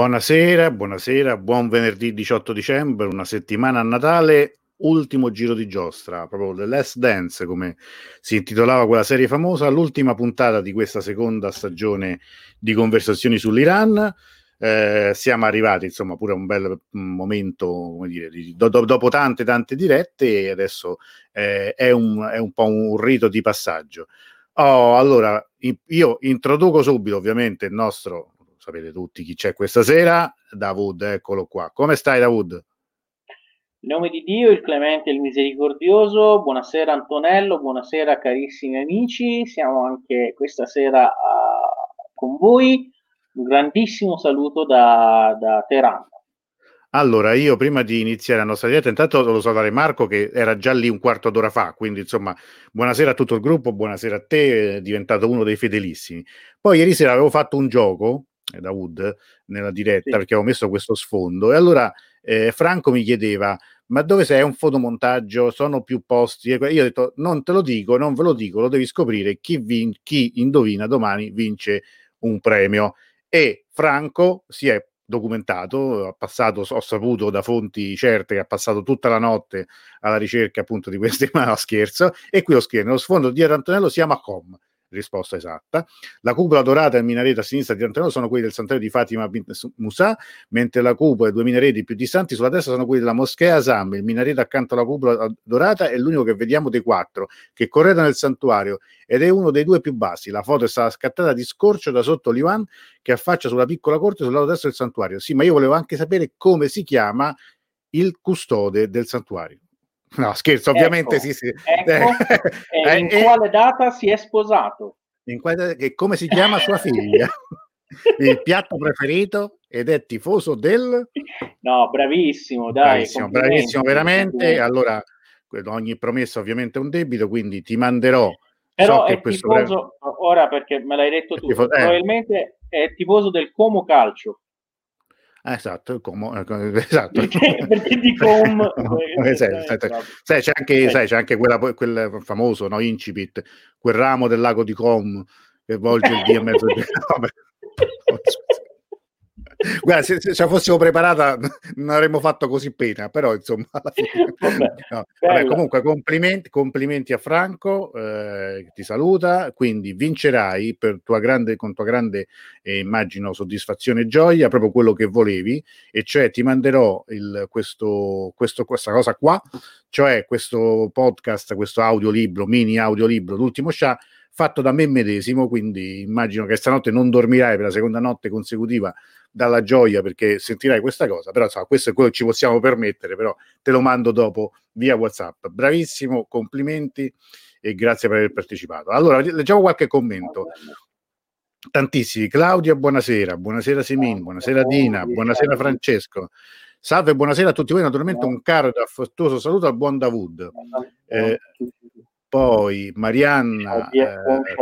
Buonasera, buonasera, buon venerdì 18 dicembre, una settimana a Natale, ultimo giro di giostra, proprio The Last Dance, come si intitolava quella serie famosa, l'ultima puntata di questa seconda stagione di conversazioni sull'Iran. Eh, siamo arrivati, insomma, pure a un bel momento, come dire, di, do, dopo tante, tante dirette, e adesso eh, è, un, è un po' un rito di passaggio. Oh, allora, io introduco subito, ovviamente, il nostro sapete tutti chi c'è questa sera, Davud, eccolo qua. Come stai Davud? In nome di Dio, il clemente e il misericordioso, buonasera Antonello, buonasera carissimi amici, siamo anche questa sera uh, con voi, un grandissimo saluto da, da Teheran. Allora, io prima di iniziare la nostra diretta, intanto devo salutare Marco che era già lì un quarto d'ora fa, quindi insomma, buonasera a tutto il gruppo, buonasera a te, è diventato uno dei fedelissimi. Poi ieri sera avevo fatto un gioco da Wood nella diretta sì. perché avevo messo questo sfondo e allora eh, Franco mi chiedeva ma dove sei? È un fotomontaggio? Sono più posti? E io ho detto non te lo dico, non ve lo dico, lo devi scoprire chi, vin- chi indovina domani vince un premio e Franco si è documentato, ha passato, ho saputo da fonti certe che ha passato tutta la notte alla ricerca appunto di questi, ma no scherzo, e qui lo scherzo, lo sfondo di Antonello si chiama Com, risposta esatta. La cupola dorata e il minareto a sinistra di Antonello sono quelli del santuario di Fatima Musa, mentre la cupola e i due minareti più distanti sulla destra sono quelli della moschea Asam. Il minareto accanto alla cupola dorata è l'unico che vediamo dei quattro che correda nel santuario ed è uno dei due più bassi. La foto è stata scattata di scorcio da sotto l'Ivan che affaccia sulla piccola corte sul lato destro del santuario. Sì, ma io volevo anche sapere come si chiama il custode del santuario. No, scherzo, ovviamente ecco, sì, sì. Ecco, eh, in eh, quale data si è sposato? In quale, come si chiama sua figlia? il piatto preferito ed è tifoso del... No, bravissimo, dai. Bravissimo, bravissimo veramente. Allora, ogni promessa ovviamente è un debito, quindi ti manderò... Però so è tifoso, pre... ora perché me l'hai detto tu, tifoso, eh. probabilmente è tifoso del Como Calcio. Esatto, il como, esatto. Perché, di com eh, sai, sai, c'è anche, sai, c'è anche quella, quel famoso no, incipit, quel ramo del lago di Com che volge il dia mezzo Guarda, se, se, ce la fossimo preparata non avremmo fatto così pena, però insomma, vabbè, no. vabbè, comunque complimenti, complimenti, a Franco, eh, ti saluta, quindi vincerai per tua grande, con tua grande, eh, immagino, soddisfazione e gioia, proprio quello che volevi, e cioè ti manderò il, questo, questo, questa cosa qua, cioè questo podcast, questo audiolibro, mini audiolibro, l'ultimo scià, fatto da me medesimo, quindi immagino che stanotte non dormirai per la seconda notte consecutiva dalla gioia perché sentirai questa cosa, però so, questo è quello che ci possiamo permettere, però te lo mando dopo via WhatsApp. Bravissimo, complimenti e grazie per aver partecipato. Allora, leggiamo qualche commento. Tantissimi. Claudia, buonasera. Buonasera Simin, buonasera Dina, buonasera Francesco. Salve, buonasera a tutti voi. Naturalmente un caro ed affettuoso saluto al buon Davud. Eh, poi Marianna eh,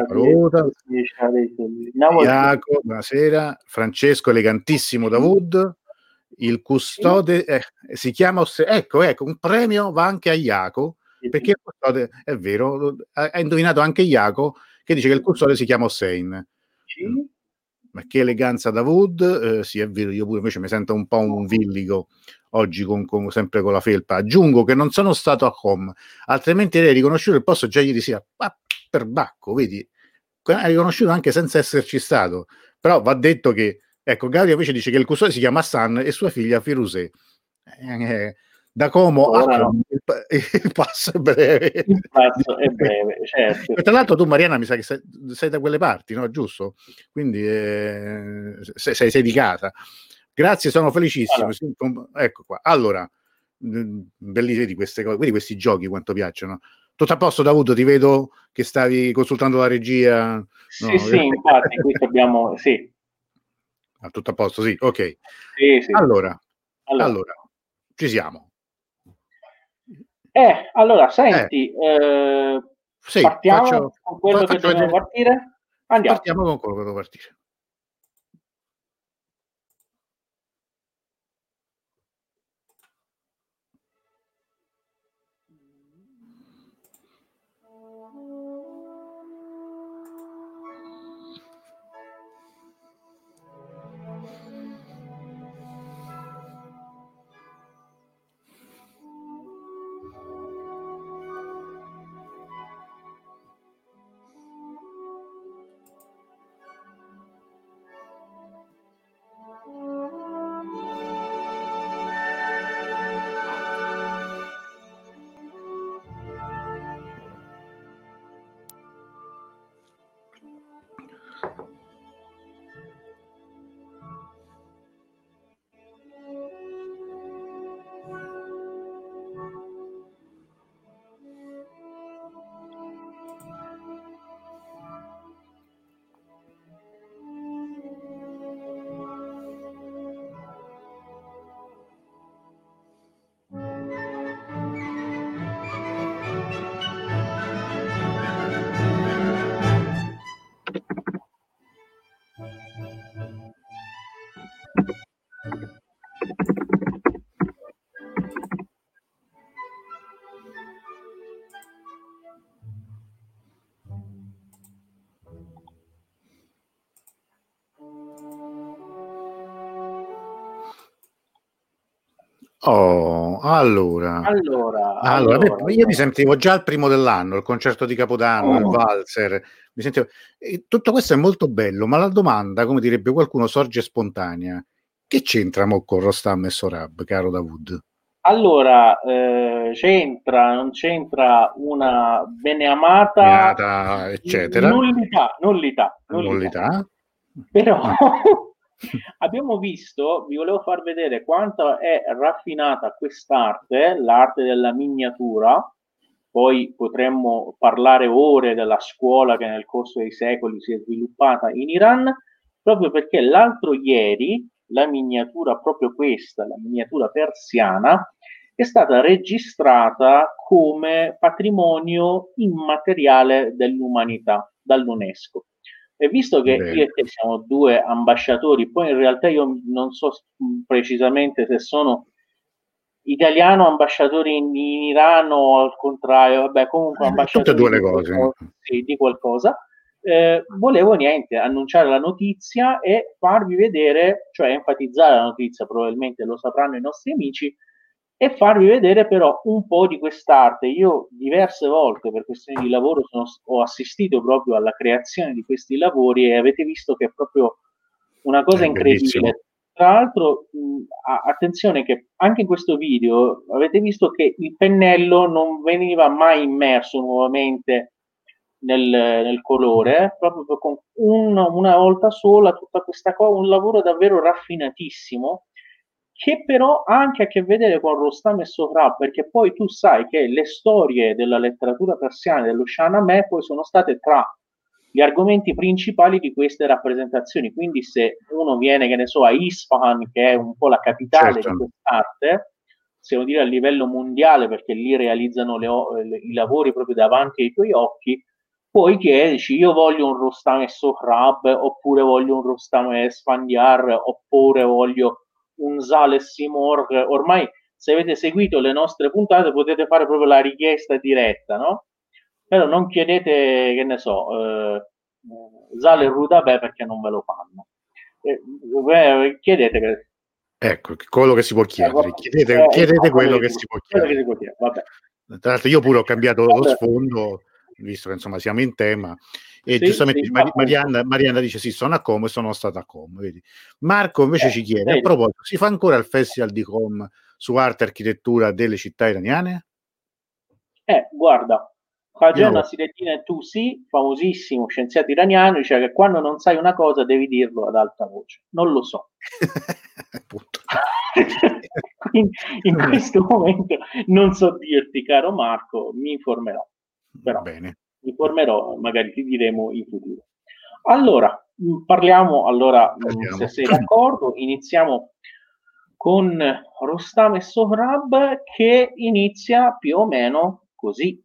Ruta, Iaco, buonasera, Francesco elegantissimo Davud, il custode eh, si chiama ecco, ecco, un premio va anche a Iaco, perché il custode è vero, ha indovinato anche Iaco che dice che il custode si chiama Hossein. Ma che eleganza Davud, eh, sì è vero, io pure invece mi sento un po' un villigo oggi con, con, sempre con la felpa. Aggiungo che non sono stato a home, altrimenti avrei riconosciuto il posto già ieri sera. Ma per bacco, vedi? Hai riconosciuto anche senza esserci stato. Però va detto che, ecco, Gaudio invece dice che il custode si chiama Hassan e sua figlia Firuse. Eh, da Como Ora a il, il, passo è breve. Il passo è breve, certo. tra l'altro tu Mariana mi sa che sei, sei, da quelle parti, no? Giusto? Quindi eh, sei, sei, sei di casa. Grazie, sono felicissimo. Allora. Ecco qua. Allora, bellissime di queste cose, quindi questi giochi quanto piacciono. Tutto a posto, Davuto, ti vedo che stavi consultando la regia. Sì, no, sì, infatti, qui abbiamo, sì. Ah, tutto a posto, sì, ok. Sì, sì. Allora, allora, allora, ci siamo. Eh, allora, senti, eh. Eh, sì, partiamo faccio, con quello che dobbiamo partire? Andiamo. Partiamo con quello che devo partire. Oh, allora. Allora, allora, allora, io mi sentivo già il primo dell'anno, il concerto di Capodanno, oh. il valzer, mi sentivo... tutto questo è molto bello, ma la domanda, come direbbe qualcuno, sorge spontanea. Che c'entra mo con Rostam e Sorab, caro Davud? Allora, eh, c'entra, non c'entra una beneamata Beata, eccetera. Nullità, nullità, nullità. nullità. Però abbiamo visto, vi volevo far vedere quanto è raffinata quest'arte, l'arte della miniatura. Poi potremmo parlare ore della scuola che nel corso dei secoli si è sviluppata in Iran, proprio perché l'altro ieri la miniatura, proprio questa, la miniatura persiana, è stata registrata come patrimonio immateriale dell'umanità dall'UNESCO. E visto che Bene. io e te siamo due ambasciatori, poi in realtà io non so precisamente se sono italiano ambasciatori in, in Iran o al contrario, vabbè, comunque eh, ambasciatori tutte e due le cose. Sì, di qualcosa. Eh, volevo niente, annunciare la notizia e farvi vedere, cioè enfatizzare la notizia, probabilmente lo sapranno i nostri amici, e farvi vedere però un po' di quest'arte. Io diverse volte per questioni di lavoro sono, ho assistito proprio alla creazione di questi lavori e avete visto che è proprio una cosa è incredibile. Tra l'altro, mh, attenzione che anche in questo video avete visto che il pennello non veniva mai immerso nuovamente nel, nel colore, proprio con una, una volta sola tutta questa cosa, un lavoro davvero raffinatissimo che però ha anche a che vedere con Rostam e Sohrab, perché poi tu sai che le storie della letteratura persiana dello Shahnameh poi sono state tra gli argomenti principali di queste rappresentazioni. Quindi se uno viene, che ne so, a Isfahan, che è un po' la capitale certo. di quest'arte, se vuol dire a livello mondiale, perché lì realizzano le, le, i lavori proprio davanti ai tuoi occhi, poi chiedici io voglio un Rostam e Sohrab, oppure voglio un Rostam e Sfandiar, oppure voglio un Zale Simor, ormai se avete seguito le nostre puntate potete fare proprio la richiesta diretta, no? Però non chiedete, che ne so, eh, Zale e Rudabè perché non ve lo fanno. Eh, chiedete che... Ecco, quello che si può chiedere. Chiedete, eh, chiedete quello che si può chiedere. Che si può chiedere. Tra l'altro io pure ho cambiato lo sfondo, visto che insomma siamo in tema. E sì, giustamente sì, Mar- Marianna, Marianna, dice: Sì, sono a Como e sono stata a Como. Vedi. Marco invece eh, ci chiede: A proposito, si fa ancora il festival di Com su arte e architettura delle città iraniane? Eh, guarda, Khajana Sireddin Tusi, famosissimo scienziato iraniano, dice che quando non sai una cosa devi dirlo ad alta voce. Non lo so. in, in questo momento non so dirti, caro Marco, mi informerò. Però. Bene informerò, magari ti diremo in futuro. Allora, mm, parliamo, allora, mm, Andiamo. se sei d'accordo, iniziamo con Rostam e Sohrab che inizia più o meno così,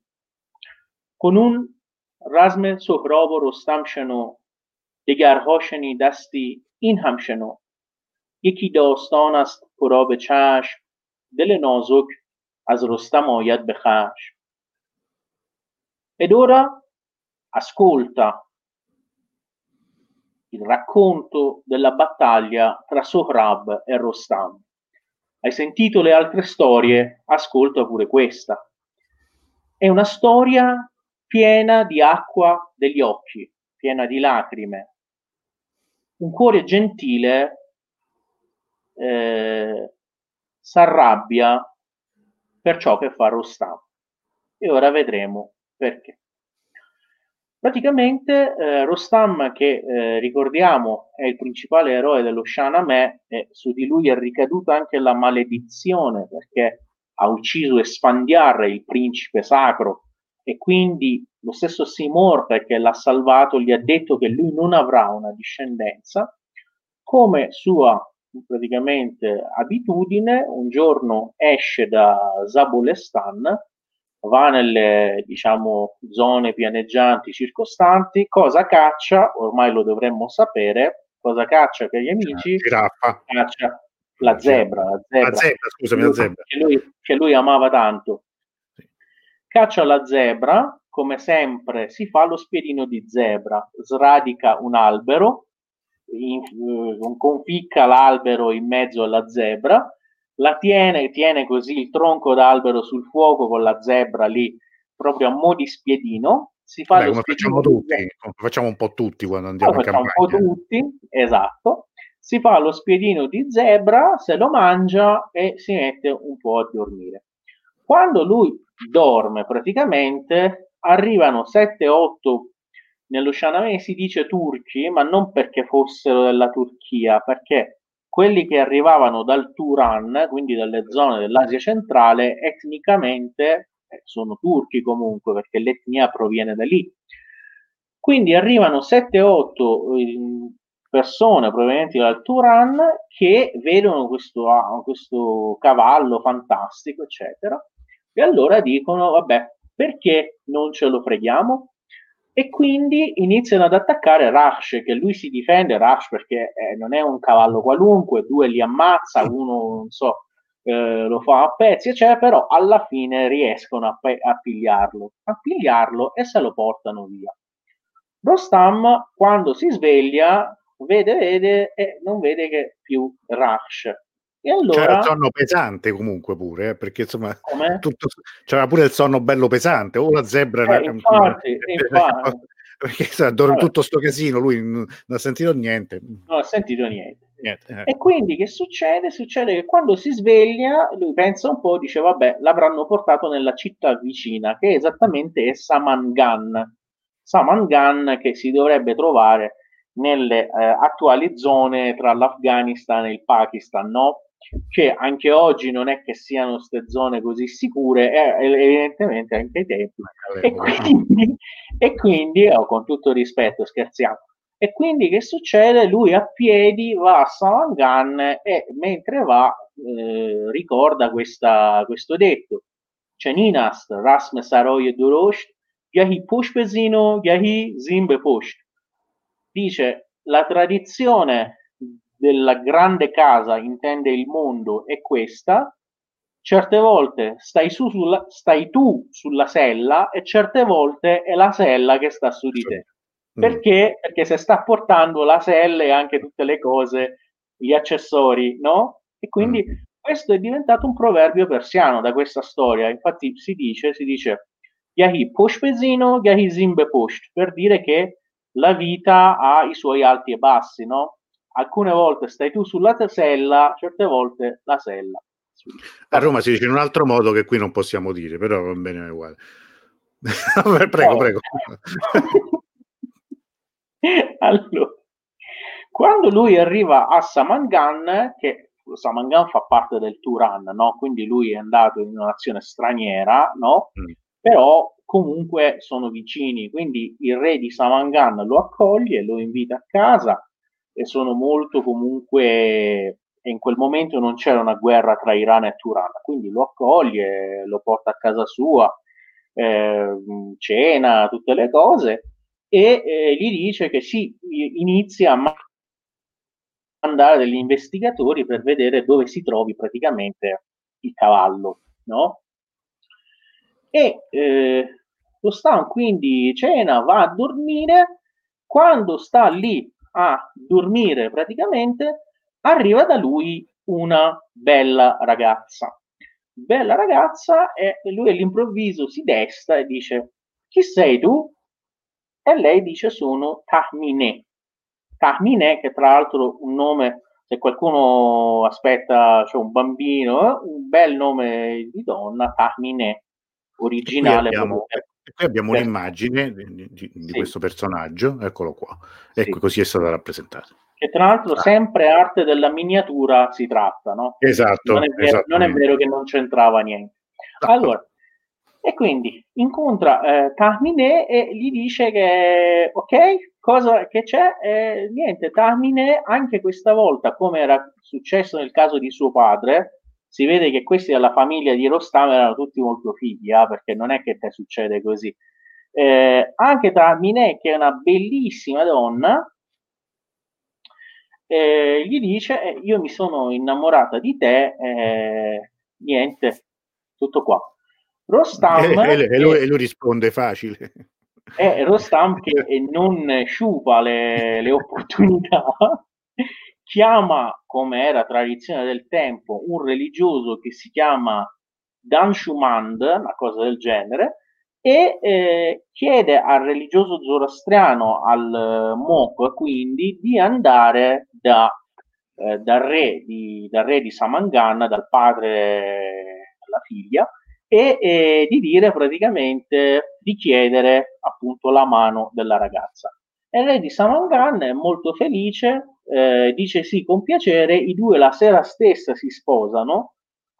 con un رزم سهراب و رستم شنو دگرها دستی این هم شنو یکی داستان است پرا به چشم دل نازک از رستم آید به خشم ed ora ascolta il racconto della battaglia tra Sohrab e Rostam. Hai sentito le altre storie? Ascolta pure questa. È una storia piena di acqua degli occhi, piena di lacrime. Un cuore gentile eh, s'arrabbia per ciò che fa Rostam. E ora vedremo perché? Praticamente eh, Rostam, che eh, ricordiamo è il principale eroe dello Shahnameh, e su di lui è ricaduta anche la maledizione perché ha ucciso Esfandiar, il principe sacro, e quindi lo stesso Simor, che l'ha salvato, gli ha detto che lui non avrà una discendenza. Come sua praticamente abitudine, un giorno esce da Zabulestan va nelle diciamo, zone pianeggianti circostanti, cosa caccia, ormai lo dovremmo sapere, cosa caccia per gli amici? Giraffa. Caccia la zebra, la zebra, la zebra scusami, la zebra. Che, lui, che lui amava tanto. Caccia la zebra, come sempre si fa lo spiedino di zebra, sradica un albero, in, uh, conficca l'albero in mezzo alla zebra, la tiene, tiene così il tronco d'albero sul fuoco con la zebra lì, proprio a mo' di spiedino. Si fa Beh, come facciamo tutti, come facciamo un po' tutti quando andiamo in campagna. Un po' tutti, esatto. Si fa lo spiedino di zebra, se lo mangia e si mette un po' a dormire. Quando lui dorme praticamente arrivano 7-8 nello Shaname si dice turchi, ma non perché fossero della Turchia, perché quelli che arrivavano dal Turan, quindi dalle zone dell'Asia centrale, etnicamente eh, sono turchi comunque, perché l'etnia proviene da lì. Quindi arrivano 7-8 eh, persone provenienti dal Turan che vedono questo, ah, questo cavallo fantastico, eccetera, e allora dicono, vabbè, perché non ce lo freghiamo? E quindi iniziano ad attaccare Rush, che lui si difende, Rush perché eh, non è un cavallo qualunque, due li ammazza, uno non so, eh, lo fa a pezzi, eccetera, però alla fine riescono a, pe- a pigliarlo, a pigliarlo e se lo portano via. Rostam, quando si sveglia, vede, vede e non vede che più Rush e allora... C'era il sonno pesante comunque pure, eh, perché insomma tutto, c'era pure il sonno bello pesante, o la zebra... Eh, infatti, infatti. perché sa, dorme tutto sto casino, lui non ha sentito niente. Non ha sentito niente. niente eh. E quindi che succede? Succede che quando si sveglia, lui pensa un po', dice vabbè, l'avranno portato nella città vicina, che esattamente è Samangan. Samangan che si dovrebbe trovare nelle eh, attuali zone tra l'Afghanistan e il Pakistan, no? Che anche oggi non è che siano queste zone così sicure, eh, evidentemente anche ai tempi. E quindi, e quindi oh, con tutto rispetto, scherziamo. E quindi che succede? Lui a piedi va a Samangan e mentre va eh, ricorda questa, questo detto. Ceninas, Rasme Saroye Durosht, Yahi Pushpezino, Yahi Zimbe Pusht. Dice la tradizione della grande casa intende il mondo è questa, certe volte stai, su sulla, stai tu sulla sella e certe volte è la sella che sta su di te. Mm. Perché? Perché se sta portando la sella e anche tutte le cose, gli accessori, no? E quindi mm. questo è diventato un proverbio persiano da questa storia. Infatti si dice, si dice Yahi Pushpezino, Yahi Zimbe Push, per dire che la vita ha i suoi alti e bassi, no? Alcune volte stai tu sulla sella, certe volte la sella. A Roma si dice in un altro modo che qui non possiamo dire, però va bene uguale. prego, prego. allora, quando lui arriva a Samangan, che Samangan fa parte del Turan, no? quindi lui è andato in una nazione straniera, no? Mm. però comunque sono vicini, quindi il re di Samangan lo accoglie, lo invita a casa, e sono molto comunque in quel momento non c'era una guerra tra Iran e Turan, quindi lo accoglie, lo porta a casa sua, eh, cena, tutte le cose e eh, gli dice che sì, inizia a mandare degli investigatori per vedere dove si trovi praticamente il cavallo, no? E eh, lo Stan quindi cena, va a dormire, quando sta lì a dormire praticamente, arriva da lui una bella ragazza. Bella ragazza e lui all'improvviso si desta e dice chi sei tu? E lei dice sono Tahmine. Tahmine che tra l'altro un nome, se qualcuno aspetta, cioè un bambino, un bel nome di donna, Tahmine, originale. Abbiamo, e qui abbiamo certo. un'immagine di, di, di sì. questo personaggio, eccolo qua. Ecco, sì. così è stata rappresentata. Che tra l'altro sempre arte della miniatura si tratta, no? Esatto. Non è vero, non è vero che non c'entrava niente. Allora, e quindi incontra eh, Tahmine e gli dice che, ok, cosa che c'è? Eh, niente, Tahmine anche questa volta, come era successo nel caso di suo padre, si vede che questi della famiglia di Rostam erano tutti molto figli, eh, perché non è che te succede così. Eh, anche tra Minè, che è una bellissima donna, eh, gli dice: eh, Io mi sono innamorata di te, eh, niente, tutto qua. Rostam. E, lui, e lui risponde facile. È Rostam che non sciupa le, le opportunità chiama, come era tradizione del tempo, un religioso che si chiama Danshumand, una cosa del genere, e eh, chiede al religioso zoroastriano, al Mok, quindi, di andare da, eh, dal, re di, dal re di Samanganna, dal padre alla figlia, e eh, di dire praticamente di chiedere appunto la mano della ragazza. E il re di Samanganna è molto felice, eh, dice sì con piacere, i due la sera stessa si sposano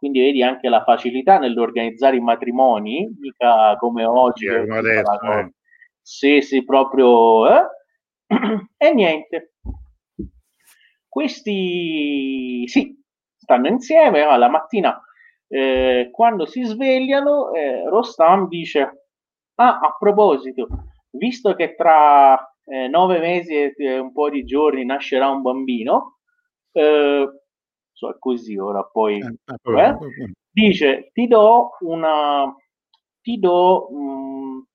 quindi vedi anche la facilità nell'organizzare i matrimoni, mica come oggi. Sì, eh. Sì, sì, proprio... Eh? e niente. Questi, sì, stanno insieme, alla mattina eh, quando si svegliano, eh, Rostam dice, ah, a proposito, visto che tra eh, nove mesi e un po' di giorni nascerà un bambino, eh, so, così ora poi eh, eh, dice ti do una ti do mh,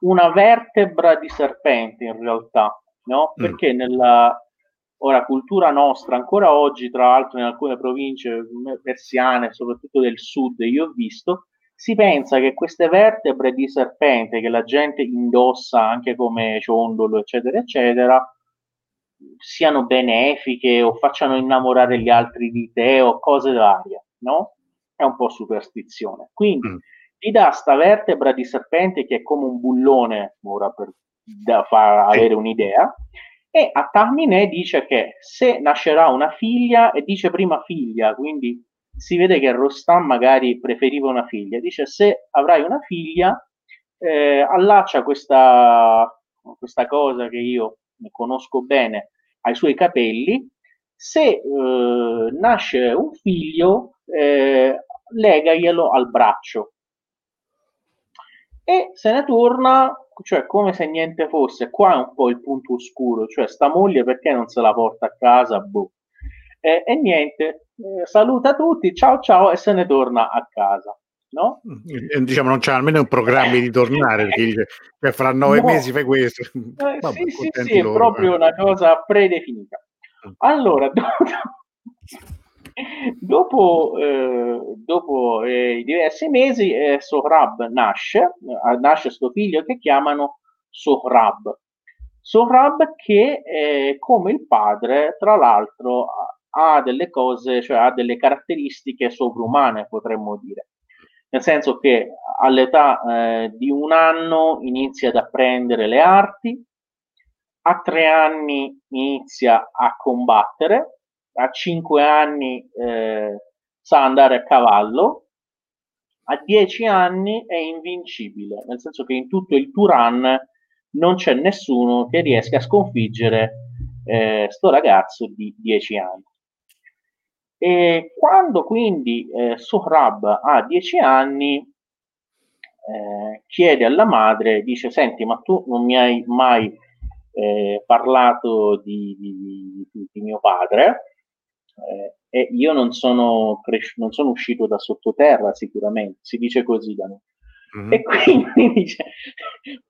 una vertebra di serpente in realtà no? Mm. perché nella ora cultura nostra ancora oggi tra l'altro in alcune province persiane soprattutto del sud io ho visto si pensa che queste vertebre di serpente che la gente indossa anche come ciondolo eccetera eccetera siano benefiche o facciano innamorare gli altri di te o cose varie, no? È un po' superstizione. Quindi mm. ti dà sta vertebra di serpente che è come un bullone, ora per da far avere un'idea, e a Tamine dice che se nascerà una figlia, e dice prima figlia, quindi si vede che Rostam magari preferiva una figlia, dice se avrai una figlia, eh, allaccia questa, questa cosa che io conosco bene, ai suoi capelli, se eh, nasce un figlio, eh, legaglielo al braccio. E se ne torna, cioè come se niente fosse. Qua è un po' il punto oscuro, cioè sta moglie perché non se la porta a casa? Boh. E, e niente, eh, saluta tutti, ciao ciao e se ne torna a casa no? Mm, diciamo non c'è almeno un programma di tornare perché dice fra nove no. mesi fai questo. Eh, Vabbè, sì, sì, sì, loro, è proprio eh. una cosa predefinita. Mm. Allora, dopo, eh, dopo eh, diversi mesi eh, Sohrab nasce, eh, nasce suo figlio che chiamano Sohrab. Sohrab che come il padre, tra l'altro, ha delle cose, cioè ha delle caratteristiche sovrumane, potremmo dire nel senso che all'età eh, di un anno inizia ad apprendere le arti, a tre anni inizia a combattere, a cinque anni eh, sa andare a cavallo, a dieci anni è invincibile, nel senso che in tutto il Turan non c'è nessuno che riesca a sconfiggere eh, sto ragazzo di dieci anni. E quando quindi eh, Sohrab ha 10 anni, eh, chiede alla madre, dice, senti, ma tu non mi hai mai eh, parlato di, di, di, di, mio padre? Eh, e io non sono, cres- non sono uscito da sottoterra sicuramente, si dice così da noi. Mm-hmm. E quindi dice: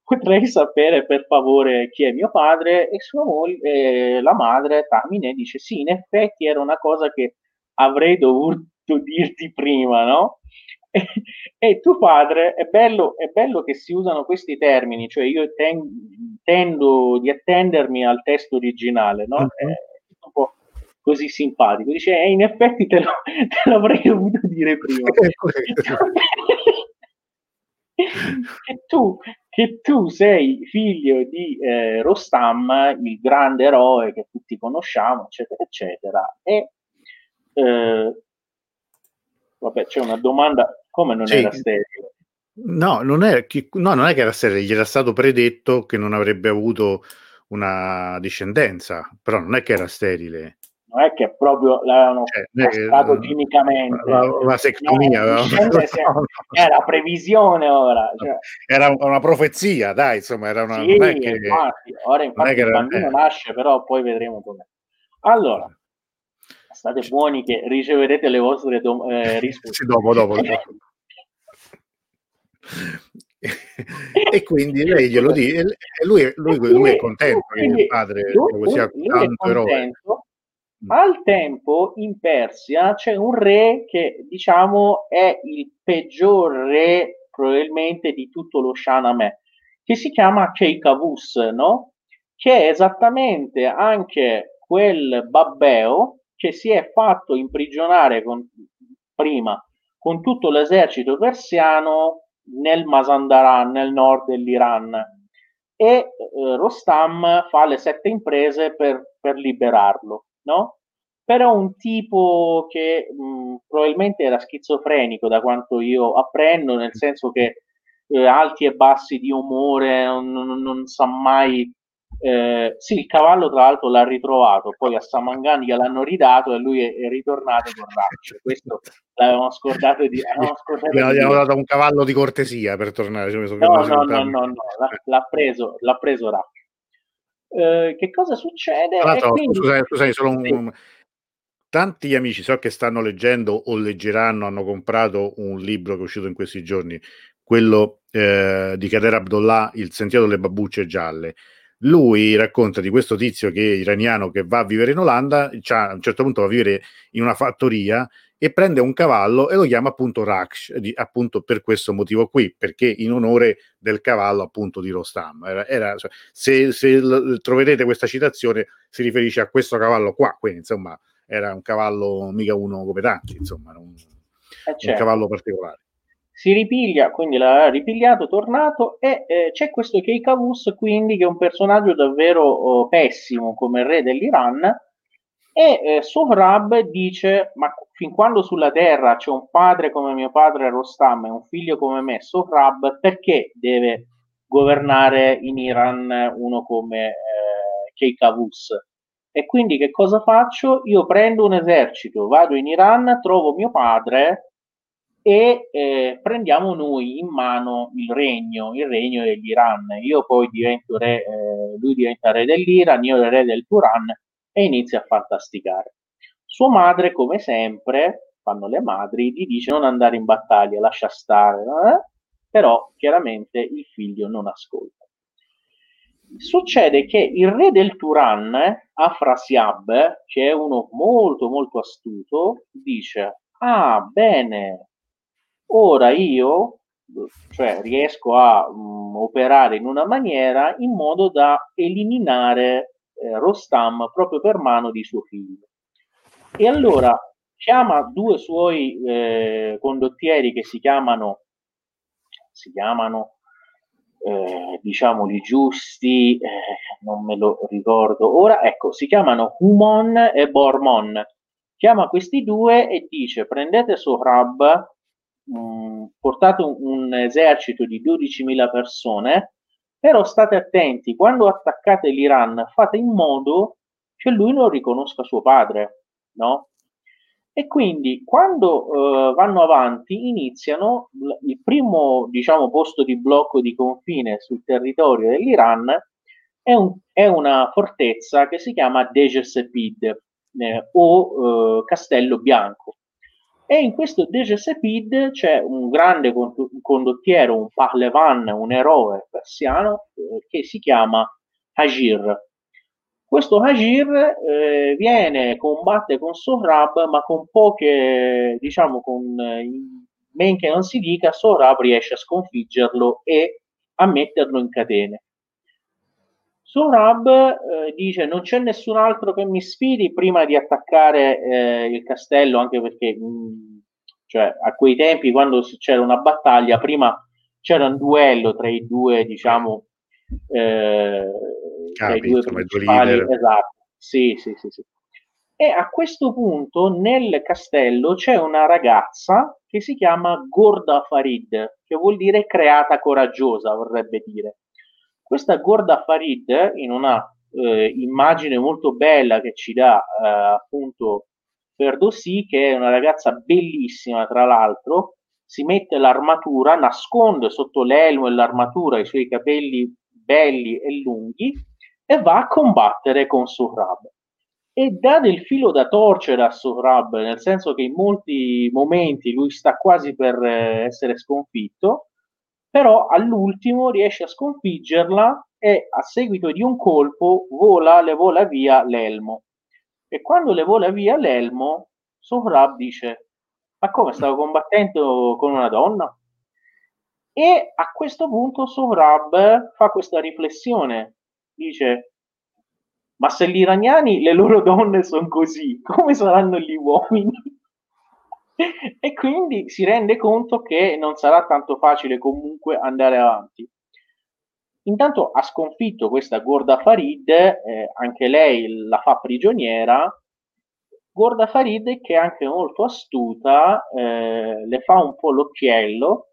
Potrei sapere per favore chi è mio padre? E sua moglie, la madre Tamine dice: Sì, in effetti era una cosa che avrei dovuto dirti prima, no? E, e tuo padre, è bello, è bello, che si usano questi termini, cioè io ten, tendo di attendermi al testo originale, no? Uh-huh. È un po' così simpatico. Dice, eh, in effetti te, lo, te l'avrei dovuto dire prima. che, tu, che tu sei figlio di eh, Rostam, il grande eroe che tutti conosciamo, eccetera, eccetera, e eh, vabbè, c'è una domanda, come non sì. era sterile? No non, è, no, non è che era sterile, gli era stato predetto che non avrebbe avuto una discendenza, però non è che era sterile. Non è che proprio l'avevano cioè, postato chimicamente. La, la sectomia. No, no, era previsione ora. Cioè. Era una profezia, dai, insomma, era una... Sì, che, infatti, ora infatti il bambino era, nasce, però poi vedremo come. Allora, state buoni che riceverete le vostre dom- eh, risposte. sì, dopo, dopo. e quindi lei glielo dice, e lui, lui, lui, è contento che il padre lui, sia tanto eroe. Al tempo in Persia c'è un re che diciamo è il peggior re probabilmente di tutto lo Shahnameh, che si chiama Keikavus, no? Che è esattamente anche quel babbeo che si è fatto imprigionare con, prima con tutto l'esercito persiano nel Mazandaran, nel nord dell'Iran. E eh, Rostam fa le sette imprese per, per liberarlo, no? Però un tipo che mh, probabilmente era schizofrenico da quanto io apprendo, nel senso che eh, alti e bassi di umore, non, non, non sa mai eh, sì, il cavallo tra l'altro l'ha ritrovato, poi a Samangan gliel'hanno ridato e lui è, è ritornato con Ratch. Questo l'avevamo scordato di... Scordato gli abbiamo dato un cavallo di cortesia per tornare. Cioè, no, no, no, no, no, l'ha, l'ha preso, l'ha preso Ratch. Eh, che cosa succede? Quindi... Scusate, scusate, solo un... Sì. Tanti amici so che stanno leggendo o leggeranno, hanno comprato un libro che è uscito in questi giorni, quello eh, di Kader Abdullah, Il sentiero delle babbucce gialle lui racconta di questo tizio che è iraniano che va a vivere in Olanda, cioè, a un certo punto va a vivere in una fattoria e prende un cavallo e lo chiama appunto Raksh, di, appunto per questo motivo qui, perché in onore del cavallo appunto di Rostam. Era, era, cioè, se, se l- troverete questa citazione si riferisce a questo cavallo qua, quindi insomma era un cavallo mica uno come tanti, insomma, un, eh certo. un cavallo particolare si ripiglia, quindi l'ha ripigliato, tornato e eh, c'è questo Keikavus quindi che è un personaggio davvero oh, pessimo come re dell'Iran e eh, Sohrab dice ma fin quando sulla terra c'è un padre come mio padre Rostam e un figlio come me Sohrab perché deve governare in Iran uno come eh, Keikavus e quindi che cosa faccio? Io prendo un esercito, vado in Iran, trovo mio padre e eh, prendiamo noi in mano il regno, il regno dell'Iran. Io poi divento re, eh, lui diventa re dell'Iran, io re del Turan e inizia a fantasticare. Sua madre, come sempre, fanno le madri, gli dice non andare in battaglia, lascia stare, eh? però chiaramente il figlio non ascolta. Succede che il re del Turan, Afrasiab, che è uno molto molto astuto, dice ah bene, Ora io cioè, riesco a mh, mm, operare in una maniera in modo da eliminare eh, Rostam proprio per mano di suo figlio. E allora chiama due suoi eh, condottieri che si chiamano, si chiamano eh, diciamoli giusti, eh, non me lo ricordo ora, ecco, si chiamano Humon e Bormon. Chiama questi due e dice prendete Sohrab mh, mm, portate un, esercito di 12.000 persone, però state attenti, quando attaccate l'Iran fate in modo che lui non riconosca suo padre, no? E quindi quando uh, vanno avanti iniziano il primo diciamo, posto di blocco di confine sul territorio dell'Iran è, un, è una fortezza che si chiama Dejesepid eh, o uh, Castello Bianco e in questo Degesepid c'è un grande condottiero, un Pahlevan, un eroe persiano eh, che si chiama Hajir. Questo Hajir eh, viene, combatte con Sohrab, ma con poche, diciamo, con eh, men che non si dica, Sohrab riesce a sconfiggerlo e a metterlo in catene. Sohrab eh, dice non c'è nessun altro che mi sfidi prima di attaccare eh, il castello, anche perché mh, mm, cioè, a quei tempi quando c'era una battaglia, prima c'era un duello tra i due, diciamo, eh, Capi, tra i due principali. Esatto, sì, sì, sì, sì. E a questo punto nel castello c'è una ragazza che si chiama Gorda Farid, che vuol dire creata coraggiosa, vorrebbe dire questa Gorda Farid, in una eh, immagine molto bella che ci dà eh, appunto Ferdowsi, che è una ragazza bellissima tra l'altro, si mette l'armatura, nasconde sotto l'elmo e l'armatura i suoi capelli belli e lunghi e va a combattere con Sohrab. E dà del filo da torcere a Sohrab, nel senso che in molti momenti lui sta quasi per eh, essere sconfitto, però all'ultimo riesce a sconfiggerla e a seguito di un colpo vola, le vola via l'elmo. E quando le vola via l'elmo, Sohrab dice, ma come stavo combattendo con una donna? E a questo punto Sohrab fa questa riflessione, dice, ma se gli iraniani, le loro donne sono così, come saranno gli uomini? E quindi si rende conto che non sarà tanto facile comunque andare avanti. Intanto ha sconfitto questa Gorda Farid, eh, anche lei la fa prigioniera. Gorda Farid, che è anche molto astuta, eh, le fa un po' l'occhiello,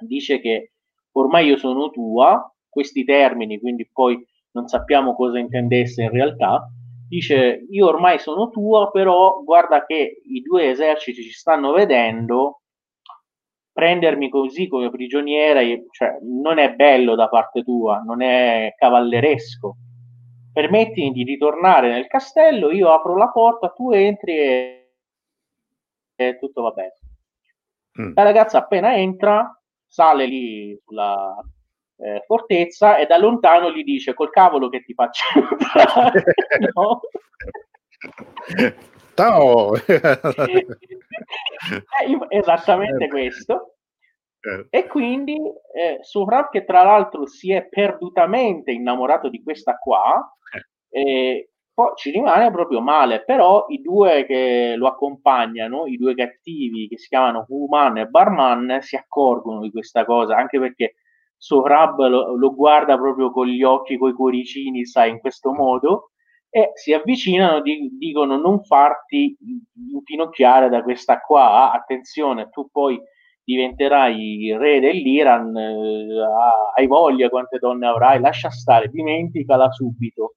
dice che ormai io sono tua, questi termini, quindi poi non sappiamo cosa intendesse in realtà, dice io ormai sono tua, però guarda che i due eserciti ci stanno vedendo, prendermi così come prigioniera cioè, non è bello da parte tua, non è cavalleresco. Permettimi di ritornare nel castello, io apro la porta, tu entri e, e tutto va bene. Mm. La ragazza appena entra, sale lì sulla eh, fortezza e da lontano gli dice col cavolo che ti faccio no? Ciao! eh, esattamente questo. Eh. E quindi eh, Sohrab, che tra l'altro si è perdutamente innamorato di questa qua, eh, poi ci rimane proprio male, però i due che lo accompagnano, i due cattivi che si chiamano Human e Barman, si accorgono di questa cosa, anche perché Sohrab lo, lo guarda proprio con gli occhi, con i cuoricini, sai, in questo modo, e si avvicinano, di, dicono non farti infinocchiare da questa qua, attenzione, tu poi diventerai re dell'Iran, eh, hai voglia quante donne avrai, lascia stare, dimenticala subito.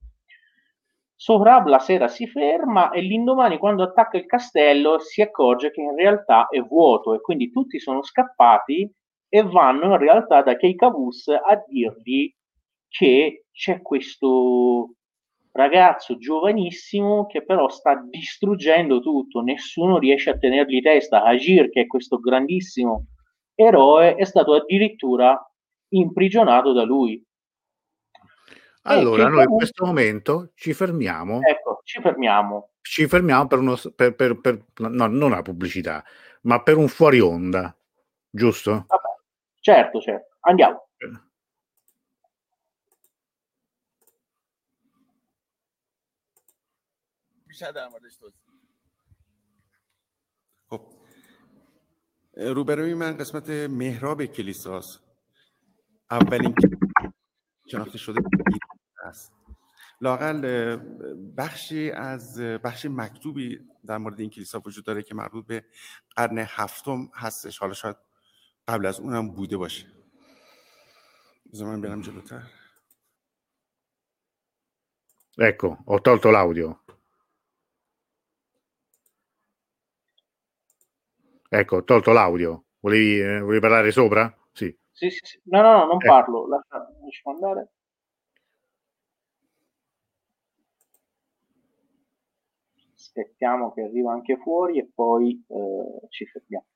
Sohrab la sera si ferma e l'indomani quando attacca il castello si accorge che in realtà è vuoto e quindi tutti sono scappati e vanno in realtà da Keikavus a dirgli che c'è questo ragazzo giovanissimo che però sta distruggendo tutto, nessuno riesce a tenergli testa. Agir, che è questo grandissimo eroe, è stato addirittura imprigionato da lui. Allora, noi in questo momento ci fermiamo. Ecco, ci fermiamo. Ci fermiamo per, uno, per, per, per no, non una pubblicità, ma per un fuori onda, giusto? Vabbè, certo, certo. Andiamo. در خب روبروی من قسمت محراب کلیساست اولین شناخته شده است لاقل بخشی از بخش مکتوبی در مورد این کلیسا وجود داره که مربوط به قرن هفتم هستش حالا شاید قبل از اونم بوده باشه بذار من برم جلوتر Ecco, ho tolto l'audio. Ecco, ho tolto l'audio. Volevi, eh, volevi parlare sopra? Sì. Sì, sì, sì. No, no, no, non eh. parlo. Lascia, lasciamo andare. Aspettiamo che arriva anche fuori e poi eh, ci fermiamo.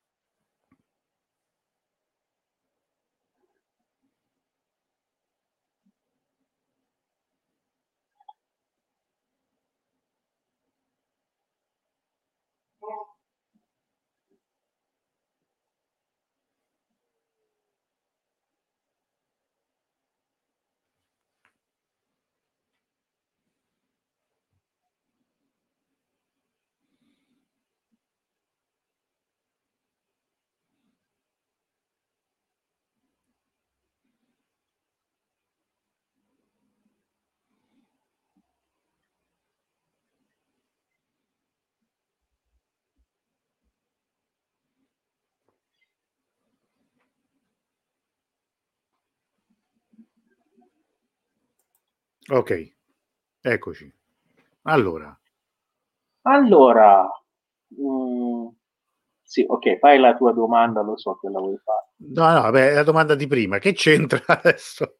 Ok, eccoci. Allora. Allora, mh, sì, ok, fai la tua domanda, lo so che la vuoi fare. No, no, vabbè, la domanda di prima, che c'entra adesso?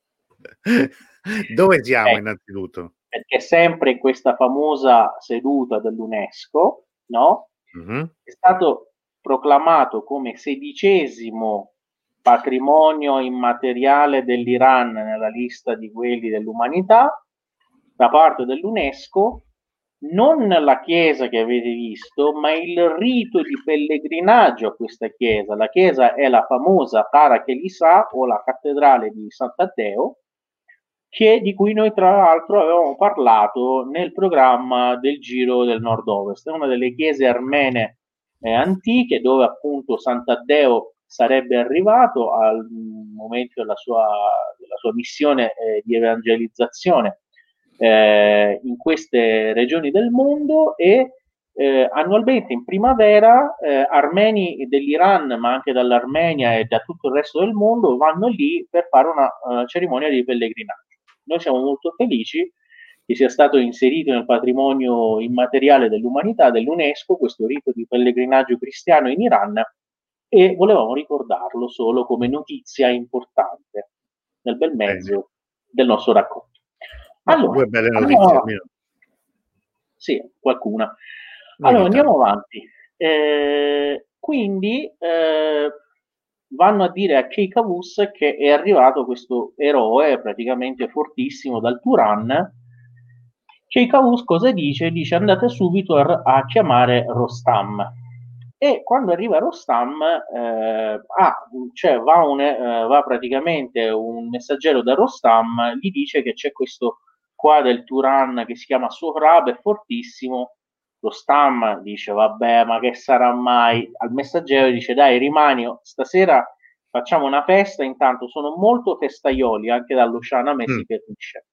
Dove siamo eh, innanzitutto? Perché sempre in questa famosa seduta dell'UNESCO, no? Mm-hmm. È stato proclamato come sedicesimo patrimonio immateriale dell'Iran nella lista di quelli dell'umanità da parte dell'UNESCO non la chiesa che avete visto, ma il rito di pellegrinaggio a questa chiesa. La chiesa è la famosa Tara Chelisà o la cattedrale di Sant'Addeo, che, di cui noi tra l'altro avevamo parlato nel programma del Giro del Nord-Ovest. È una delle chiese armene eh, antiche dove appunto Sant'Addeo sarebbe arrivato al momento della sua, della sua missione eh, di evangelizzazione eh, in queste regioni del mondo e eh, annualmente in primavera eh, armeni dell'Iran, ma anche dall'Armenia e da tutto il resto del mondo vanno lì per fare una uh, cerimonia di pellegrinaggio. Noi siamo molto felici che sia stato inserito nel patrimonio immateriale dell'umanità dell'UNESCO questo rito di pellegrinaggio cristiano in Iran e volevamo ricordarlo solo come notizia importante nel bel mezzo del nostro racconto. Allora, due belle notizie allora, Sì, qualcuna. Allora, andiamo avanti. Eh, quindi eh, vanno a dire a Keikavus che è arrivato questo eroe praticamente fortissimo dal Turan. Keikavus cosa dice? Dice andate subito a, a chiamare Rostam. E quando arriva Rostam, eh, ah, cioè va, un, eh, va praticamente un messaggero da Rostam, gli dice che c'è questo qua del Turan che si chiama Sohrab è fortissimo. Lo Stam dice vabbè ma che sarà mai? Al messaggero dice dai rimani stasera facciamo una festa intanto sono molto festaioli anche dall'Oceana me mm. si capisce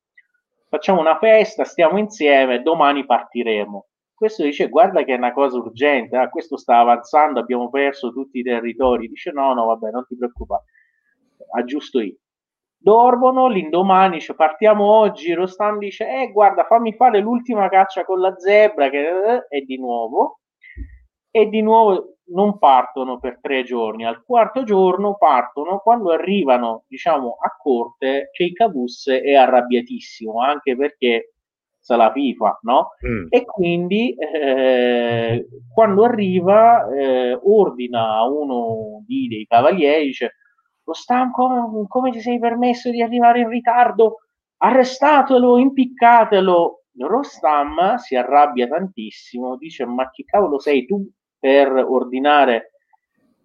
facciamo una festa stiamo insieme domani partiremo questo dice guarda che è una cosa urgente ah, questo sta avanzando abbiamo perso tutti i territori. Dice no no vabbè non ti preoccupare. Aggiusto io dormono, l'indomani dice partiamo oggi, Rostam dice eh guarda fammi fare l'ultima caccia con la zebra che è di nuovo. E di nuovo non partono per tre giorni, al quarto giorno partono, quando arrivano diciamo a corte Keikabus è arrabbiatissimo anche perché sa la FIFA, no? Mm. E quindi eh, quando arriva eh, ordina a uno di, dei cavalieri, dice Rostam, come, come ti sei permesso di arrivare in ritardo? Arrestatelo, impiccatelo. Rostam si arrabbia tantissimo, dice ma chi cavolo sei tu per ordinare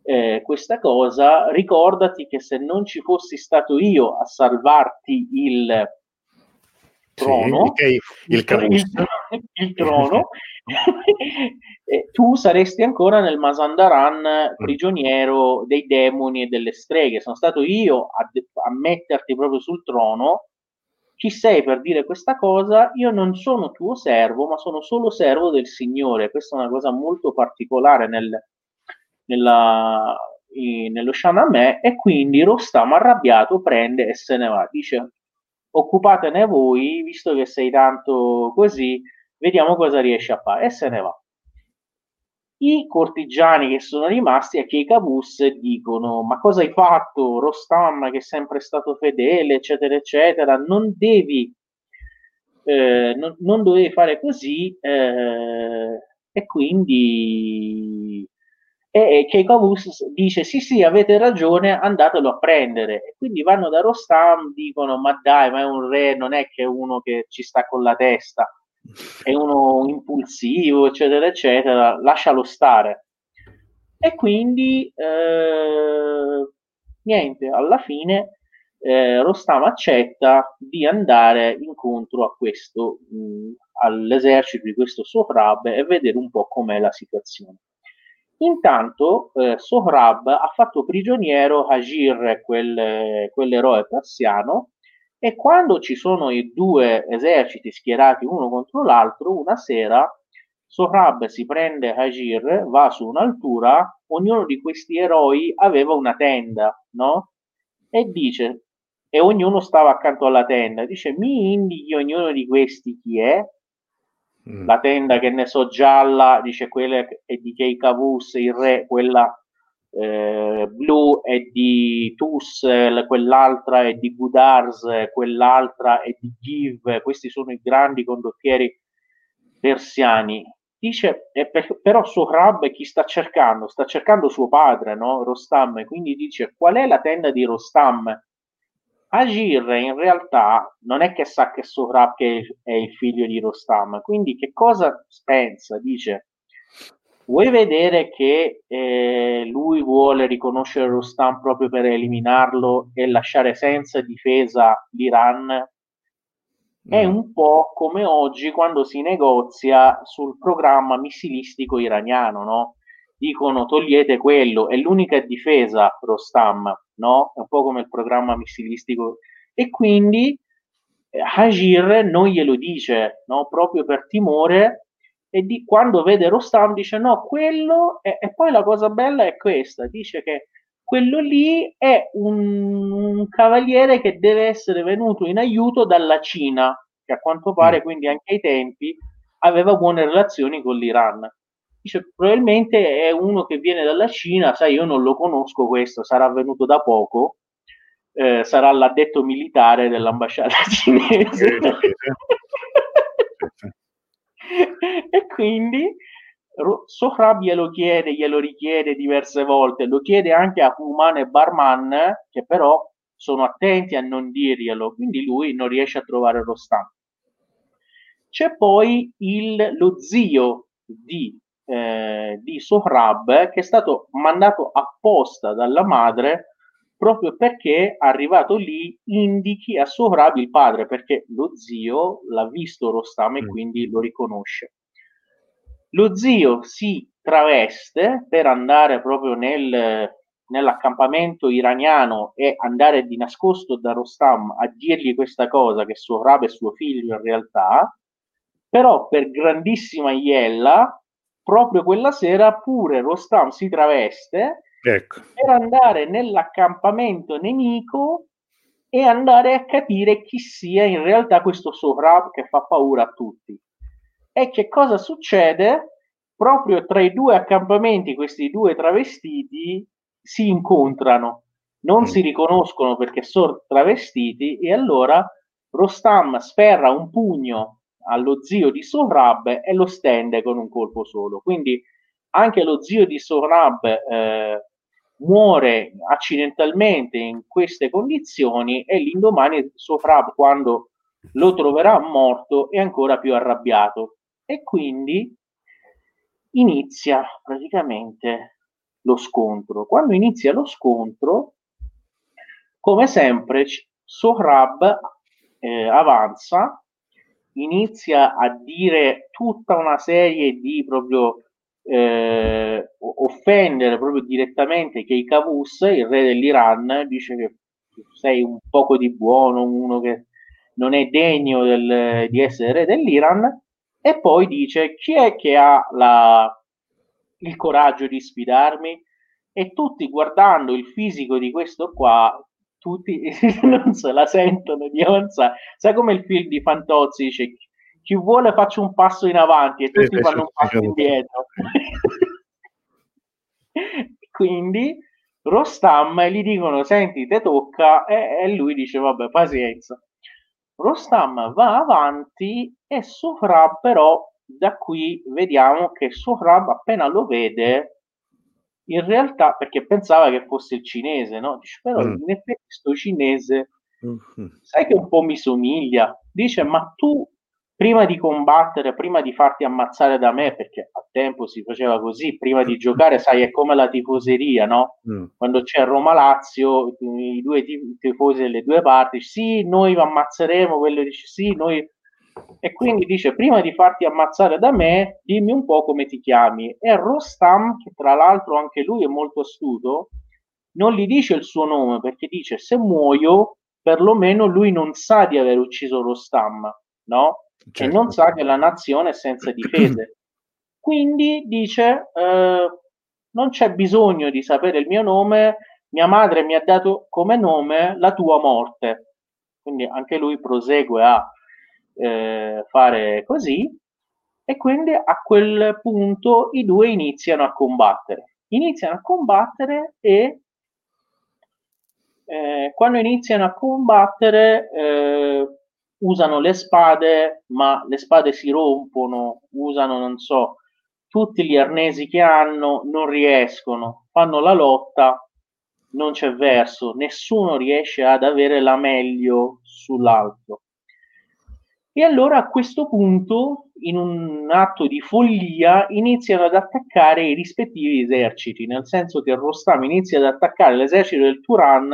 eh, questa cosa? Ricordati che se non ci fossi stato io a salvarti il trono, sì, il, il, il, il trono, tu saresti ancora nel Masandaran mm. prigioniero dei demoni e delle streghe. Sono stato io a, a metterti proprio sul trono. Chi sei per dire questa cosa? Io non sono tuo servo, ma sono solo servo del Signore. Questa è una cosa molto particolare nel, nella, in, nello Shanamè. E quindi Rostam arrabbiato prende e se ne va. Dice: Occupatene voi, visto che sei tanto così vediamo cosa riesce a fare e se ne va. I cortigiani che sono rimasti a Keikabus dicono: Ma cosa hai fatto, Rostam, che è sempre stato fedele, eccetera, eccetera, non devi, eh, non, non, dovevi fare così. Eh, e quindi e Keikabus dice: Sì, sì, avete ragione, andatelo a prendere. E quindi vanno da Rostam, dicono: Ma dai, ma è un re, non è che è uno che ci sta con la testa è uno impulsivo, eccetera, eccetera, lascialo stare. E quindi, eh, niente, alla fine eh, Rostam accetta di andare incontro a questo, mh, all'esercito di questo Sohrab e vedere un po' com'è la situazione. Intanto eh, Sohrab ha fatto prigioniero Hajir, quel, quell'eroe persiano, e quando ci sono i due eserciti schierati uno contro l'altro, una sera Sohrab si prende Hajir, va su un'altura, ognuno di questi eroi aveva una tenda, no? E dice, e ognuno stava accanto alla tenda, dice, mi indichi ognuno di questi chi è? Mm. La tenda che ne so gialla, dice quella è di Keikavus, il re, quella eh, blu è di Tussel, quell'altra è di Gudars, quell'altra è di Giv, questi sono i grandi condottieri persiani. Dice, eh, per, però Sohrab chi sta cercando? Sta cercando suo padre, no? Rostam, quindi dice qual è la tenda di Rostam? Agir in realtà non è che sa che Sohrab è il figlio di Rostam, quindi che cosa pensa? Dice, vuoi vedere che eh, lui vuole riconoscere Rostam proprio per eliminarlo e lasciare senza difesa l'Iran? È mm. un po' come oggi quando si negozia sul programma missilistico iraniano, no? Dicono togliete quello, è l'unica difesa Rostam, no? È un po' come il programma missilistico. E quindi eh, Hajir non glielo dice, no? Proprio per timore e di, quando vede Rostam dice no, quello è, e poi la cosa bella è questa, dice che quello lì è un, un, cavaliere che deve essere venuto in aiuto dalla Cina, che a quanto pare mm. quindi anche ai tempi aveva buone relazioni con l'Iran. Dice, probabilmente è uno che viene dalla Cina, sai, io non lo conosco questo, sarà venuto da poco, eh, sarà l'addetto militare dell'ambasciata cinese. e quindi Sohrab glielo chiede, glielo richiede diverse volte, lo chiede anche a Human e Barman, che però sono attenti a non dirglielo, quindi lui non riesce a trovare lo stampo. C'è poi il, lo zio di, eh, di Sohrab che è stato mandato apposta dalla madre proprio perché arrivato lì indichi a Sohrab il padre, perché lo zio l'ha visto Rostam e mm. quindi lo riconosce. Lo zio si traveste per andare proprio nel, nell'accampamento iraniano e andare di nascosto da Rostam a dirgli questa cosa, che Sohrab è suo figlio in realtà, però per grandissima iella, proprio quella sera pure Rostam si traveste ecco. per andare nell'accampamento nemico e andare a capire chi sia in realtà questo Sohrab che fa paura a tutti. E che cosa succede? Proprio tra i due accampamenti, questi due travestiti si incontrano, non mm. si riconoscono perché sono travestiti e allora Rostam sferra un pugno allo zio di Sohrab e lo stende con un colpo solo. Quindi anche lo zio di Sohrab eh, muore accidentalmente in queste condizioni e l'indomani Sohrab quando lo troverà morto è ancora più arrabbiato e quindi inizia praticamente lo scontro. Quando inizia lo scontro, come sempre, Sohrab eh, avanza inizia a dire tutta una serie di proprio eh, offendere proprio direttamente Keikavus, il re dell'Iran, dice che sei un poco di buono, uno che non è degno del, di essere re dell'Iran, e poi dice chi è che ha la, il coraggio di sfidarmi? E tutti guardando il fisico di questo qua tutti non se la sentono di avanzare. Sai come il film di Fantozzi dice chi vuole faccio un passo in avanti e tutti sì, fanno un passo indietro. Quindi Rostam gli dicono senti te tocca e, e lui dice vabbè pazienza. Rostam va avanti e Sohrab però da qui vediamo che Sohrab appena lo vede in realtà perché pensava che fosse il cinese, no? Dice, però mm. in effetti sto cinese, mm-hmm. sai che un po' mi somiglia. Dice, ma tu prima di combattere, prima di farti ammazzare da me, perché a tempo si faceva così, prima di giocare, sai, è come la tifoseria, no? Mm. Quando c'è Roma-Lazio, i due tifosi delle due parti, sì, noi ammazzeremo, quello dice sì, noi e quindi dice prima di farti ammazzare da me dimmi un po' come ti chiami e Rostam che tra l'altro anche lui è molto astuto non gli dice il suo nome perché dice se muoio perlomeno lui non sa di aver ucciso Rostam no? Certo. e non sa che la nazione è senza difese quindi dice eh, non c'è bisogno di sapere il mio nome mia madre mi ha dato come nome la tua morte quindi anche lui prosegue a eh, fare così e quindi a quel punto i due iniziano a combattere. Iniziano a combattere e eh, quando iniziano a combattere eh, usano le spade, ma le spade si rompono, usano, non so, tutti gli arnesi che hanno, non riescono, fanno la lotta non c'è verso, nessuno riesce ad avere la meglio sull'altro. E allora a questo punto, in un atto di follia, iniziano ad attaccare i rispettivi eserciti, nel senso che Rostam inizia ad attaccare l'esercito del Turan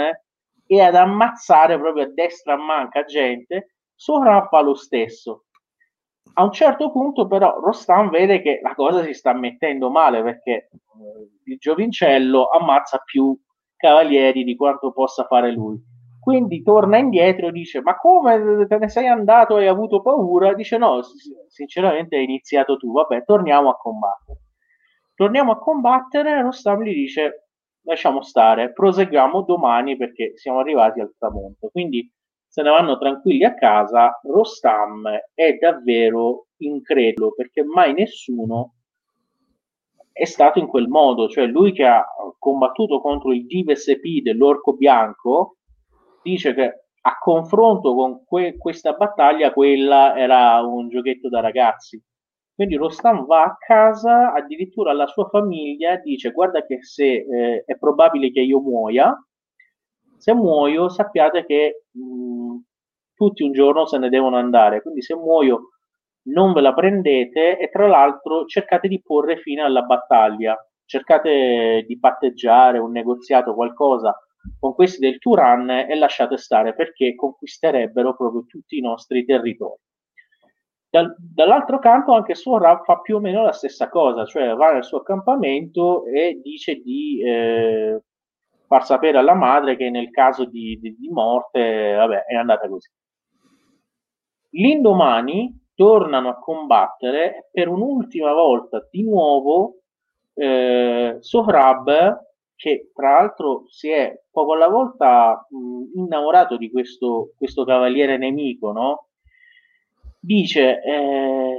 e ad ammazzare proprio a destra manca gente, Sohrab fa lo stesso. A un certo punto però Rostam vede che la cosa si sta mettendo male perché eh, il giovincello ammazza più cavalieri di quanto possa fare lui. Quindi torna indietro e dice: Ma come te ne sei andato hai avuto paura? Dice: No, sinceramente hai iniziato tu. Vabbè, torniamo a combattere. Torniamo a combattere. Rostam gli dice: Lasciamo stare, proseguiamo domani perché siamo arrivati al tramonto. Quindi se ne vanno tranquilli a casa. Rostam è davvero incredulo perché mai nessuno è stato in quel modo, cioè lui che ha combattuto contro il DVSP dell'Orco Bianco, dice che a confronto con que- questa battaglia quella era un giochetto da ragazzi. Quindi Rostam va a casa, addirittura alla sua famiglia, dice guarda che se eh, è probabile che io muoia, se muoio sappiate che mh, tutti un giorno se ne devono andare, quindi se muoio non ve la prendete e tra l'altro cercate di porre fine alla battaglia, cercate di patteggiare un negoziato, qualcosa con questi del Turan e lasciate stare perché conquisterebbero proprio tutti i nostri territori. Dal, dall'altro canto anche Suora fa più o meno la stessa cosa, cioè va nel suo accampamento e dice di eh, far sapere alla madre che nel caso di, di, di morte vabbè, è andata così. L'indomani tornano a combattere per un'ultima volta di nuovo eh, Sohrab che tra l'altro si è poco alla volta mh, innamorato di questo, questo cavaliere nemico, no? Dice, eh,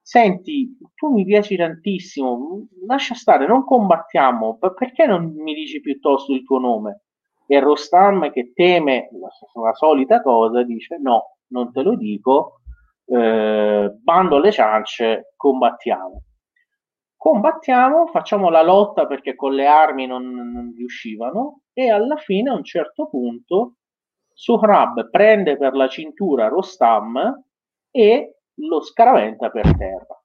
senti, tu mi piaci tantissimo, lascia stare, non combattiamo, perché non mi dici piuttosto il tuo nome? E Rostam che teme la, la solita cosa dice, no, non te lo dico, eh, bando alle ciance, combattiamo. Combattiamo, facciamo la lotta perché con le armi non, non riuscivano e alla fine a un certo punto Suhrab prende per la cintura Rostam e lo scaraventa per terra.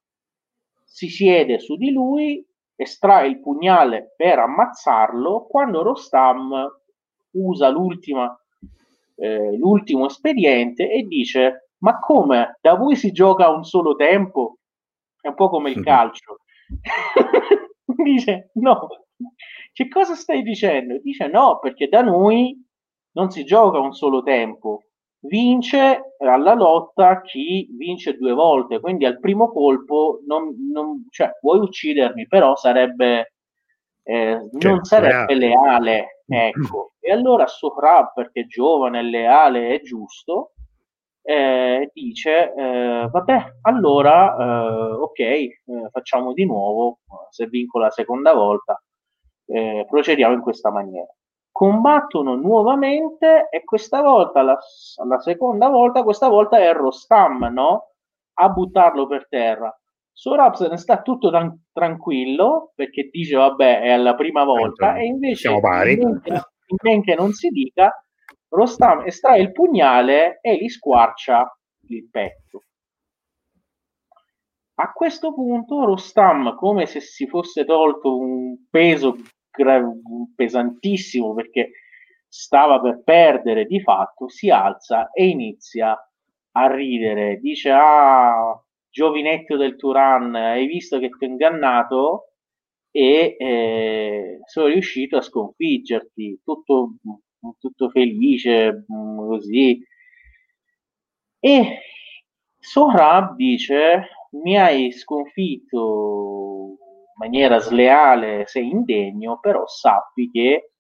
Si siede su di lui, estrae il pugnale per ammazzarlo, quando Rostam usa l'ultima, eh, l'ultimo espediente e dice ma come? Da voi si gioca a un solo tempo? È un po' come il calcio. Dice no. Che cosa stai dicendo? Dice no, perché da noi non si gioca un solo tempo. Vince alla lotta chi vince due volte, quindi al primo colpo non, non cioè, vuoi uccidermi, però sarebbe eh, cioè, non sarebbe leale. Ecco. E allora Sohrab, perché è giovane, leale, è giusto, eh, dice eh, vabbè allora eh, ok eh, facciamo di nuovo se vinco la seconda volta eh, procediamo in questa maniera. Combattono nuovamente e questa volta la, la seconda volta questa volta è Rostam no? a buttarlo per terra. Sorab se ne sta tutto tran- tranquillo perché dice vabbè è la prima volta e invece in men, che, in men che non si dica Rostam estrae il pugnale e gli squarcia il petto. A questo punto Rostam, come se si fosse tolto un peso pesantissimo perché stava per perdere di fatto, si alza e inizia a ridere. Dice: Ah, giovinetto del Turan, hai visto che ti ho ingannato e eh, sono riuscito a sconfiggerti. Tutto tutto felice, mm, così. E Sohrab dice, mi hai sconfitto in maniera sleale, sei indegno, però sappi che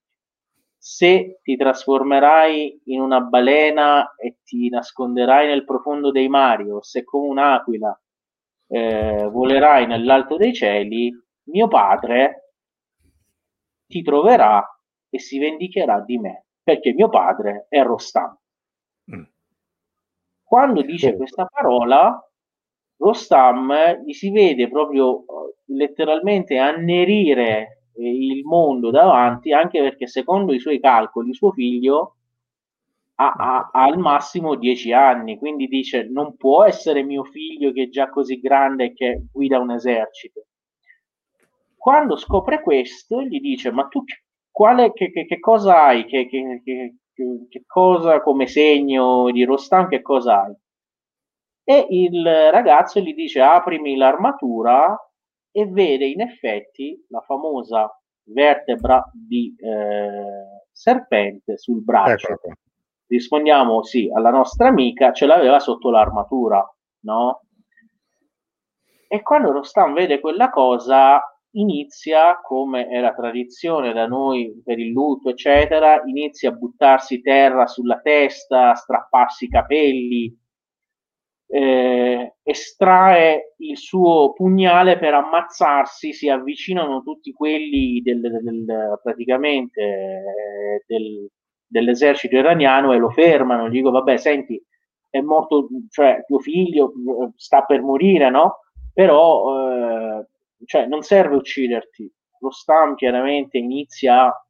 se ti trasformerai in una balena e ti nasconderai nel profondo dei mari, o se come un'aquila eh, volerai nell'alto dei cieli, mio padre ti troverà e si vendicherà di me perché mio padre è Rostam. Mm. Quando dice questa parola, Rostam gli si vede proprio letteralmente annerire il mondo davanti, anche perché secondo i suoi calcoli suo figlio ha, ha, ha, al massimo 10 anni, quindi dice non può essere mio figlio che è già così grande e che guida un esercito. Quando scopre questo, gli dice: Ma tu quale, che, che, che cosa hai? Che, che, cosa come segno di Rostam? Che cosa hai? E il ragazzo gli dice: Aprimi l'armatura e vede in effetti la famosa vertebra di eh, serpente sul braccio. Ecco rispondiamo sì alla nostra amica, ce l'aveva sotto l'armatura, no? E quando Rostam vede quella cosa, inizia, come era tradizione da noi per il lutto, eccetera, inizia a buttarsi terra sulla testa, a strapparsi i capelli, eh, estrae il suo pugnale per ammazzarsi, si avvicinano tutti quelli del, del praticamente eh, del, dell'esercito iraniano e lo fermano, gli dico vabbè senti è morto, cioè tuo figlio eh, sta per morire, no? Però eh, cioè, non serve ucciderti. Lo Stam chiaramente inizia a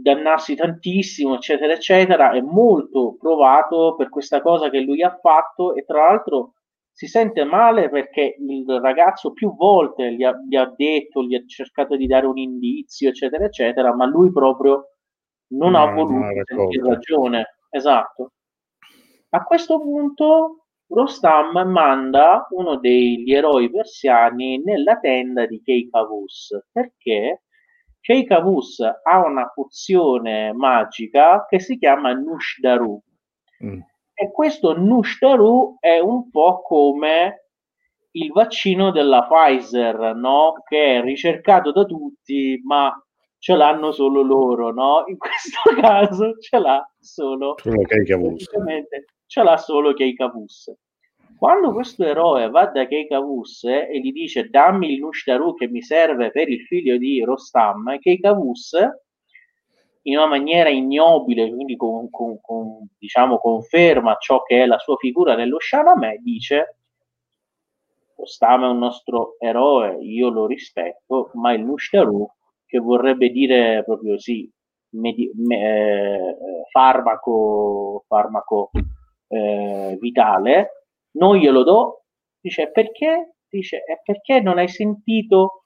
dannarsi tantissimo, eccetera, eccetera, è molto provato per questa cosa che lui ha fatto e tra l'altro si sente male perché il ragazzo più volte gli ha, gli ha, detto, gli ha cercato di dare un indizio, eccetera, eccetera, ma lui proprio non no, ha voluto sentire ragione. Esatto. A questo punto Rostam manda uno degli eroi persiani nella tenda di Keikavus perché Keikavus ha una pozione magica che si chiama Nushdaru. Mm e questo Nushtaru è un po' come il vaccino della Pfizer, no? Che è ricercato da tutti, ma ce l'hanno solo loro, no? In questo caso ce l'ha solo solo Keikavus. Ce l'ha solo Keikavus. Quando questo eroe va da Keikavus e gli dice dammi il Nushtaru che mi serve per il figlio di Rostam, Keikavus in una maniera ignobile, quindi con, con, con, diciamo, conferma ciò che è la sua figura nello Shahnameh, dice Ostama è un nostro eroe, io lo rispetto, ma il Nushtaru, che vorrebbe dire proprio sì, medi- me- eh, farmaco, farmaco eh, vitale, non glielo do, dice perché? Dice, è perché non hai sentito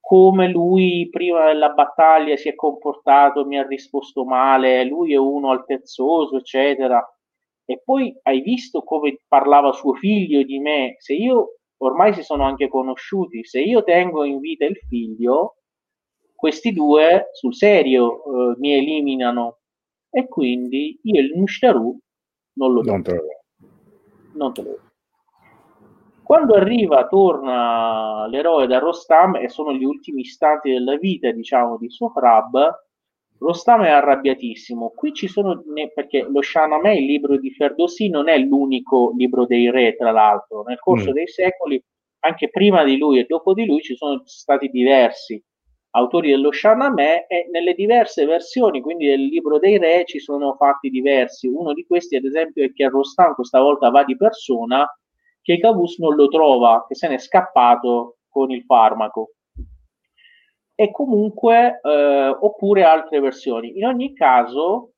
come lui prima della battaglia si è comportato, mi ha risposto male, lui è uno altezzoso, eccetera. E poi hai visto come parlava suo figlio di me. Se io ormai si sono anche conosciuti, se io tengo in vita il figlio, questi due sul serio eh, mi eliminano e quindi io il Nushtaru non lo. Non do. Non te lo. Quando arriva, torna l'eroe da Rostam e sono gli ultimi istanti della vita, diciamo, di Sohrab, Rostam è arrabbiatissimo. Qui ci sono, perché lo Shahnameh, il libro di Ferdowsi, non è l'unico libro dei re, tra l'altro. Nel corso mm. dei secoli, anche prima di lui e dopo di lui, ci sono stati diversi autori dello Shahnameh e nelle diverse versioni, quindi del libro dei re, ci sono fatti diversi. Uno di questi, ad esempio, è che Rostam questa volta va di persona che Cavus non lo trova, che se n'è scappato con il farmaco. E comunque, eh, oppure altre versioni. In ogni caso,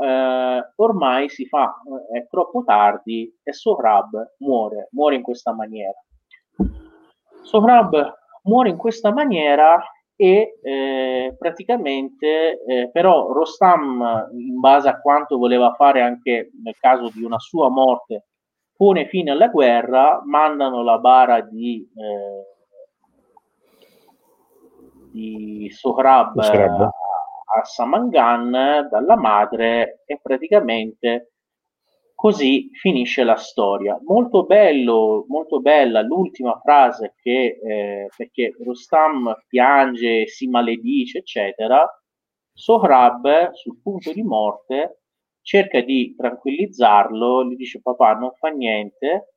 eh, ormai si fa, eh, è troppo tardi e Sohrab muore, muore in questa maniera. Sohrab muore in questa maniera e eh, praticamente eh, però Rostam in base a quanto voleva fare anche nel caso di una sua morte pone fine alla guerra, mandano la bara di, eh, di Sohrab. A, a Samangan dalla madre e praticamente così finisce la storia. Molto bello, molto bella l'ultima frase che eh, perché Rustam piange, si maledice, eccetera. Sohrab sul punto di morte cerca di tranquillizzarlo, gli dice papà non fa niente,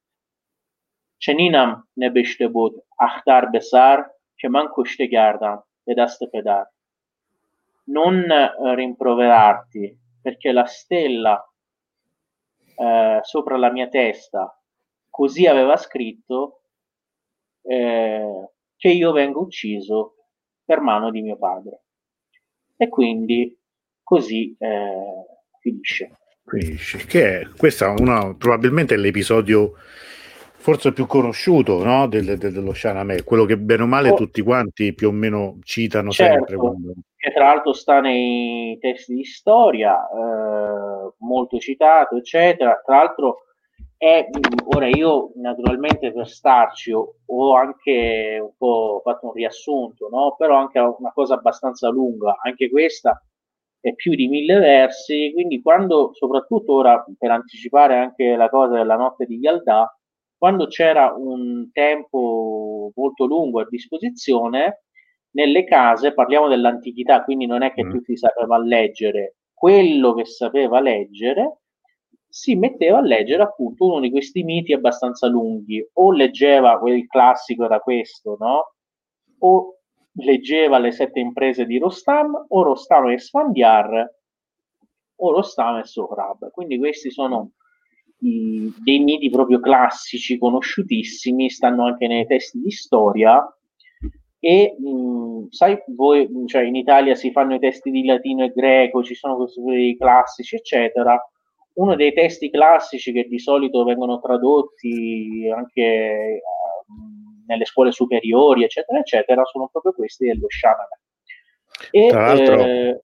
ne beshtebud Akhtar Besar che guarda ed aste pedar. Non eh, rimproverarti perché la stella eh, sopra la mia testa così aveva scritto eh, che io vengo ucciso per mano di mio padre. E quindi così eh, finisce. Finisce. Che è, questo è una, probabilmente l'episodio forse più conosciuto no? del, del, dello Shanamè, quello che bene o male oh. tutti quanti più o meno citano certo, sempre. Quando... Che tra l'altro sta nei testi di storia, eh, molto citato, eccetera. Tra l'altro è, ora io naturalmente per starci ho, ho, anche un po' fatto un riassunto, no? però anche una cosa abbastanza lunga, anche questa è più di mille versi, quindi quando, soprattutto ora per anticipare anche la cosa della notte di Yaldà, quando c'era un tempo molto lungo a disposizione, nelle case, parliamo dell'antichità, quindi non è che mm. tutti sapevano leggere, quello che sapeva leggere si metteva a leggere appunto uno di questi miti abbastanza lunghi, o leggeva quel classico era questo, no? O leggeva le sette imprese di Rostam, o Rostam e Sfandiar, o Rostam e Sohrab. Quindi questi sono dei miti proprio classici, conosciutissimi, stanno anche nei testi di storia. E mh, sai, voi, cioè in Italia si fanno i testi di latino e greco, ci sono questi classici, eccetera. Uno dei testi classici che di solito vengono tradotti anche uh, nelle scuole superiori, eccetera, eccetera, sono proprio questi dello Shaman. E, Tra l'altro, eh,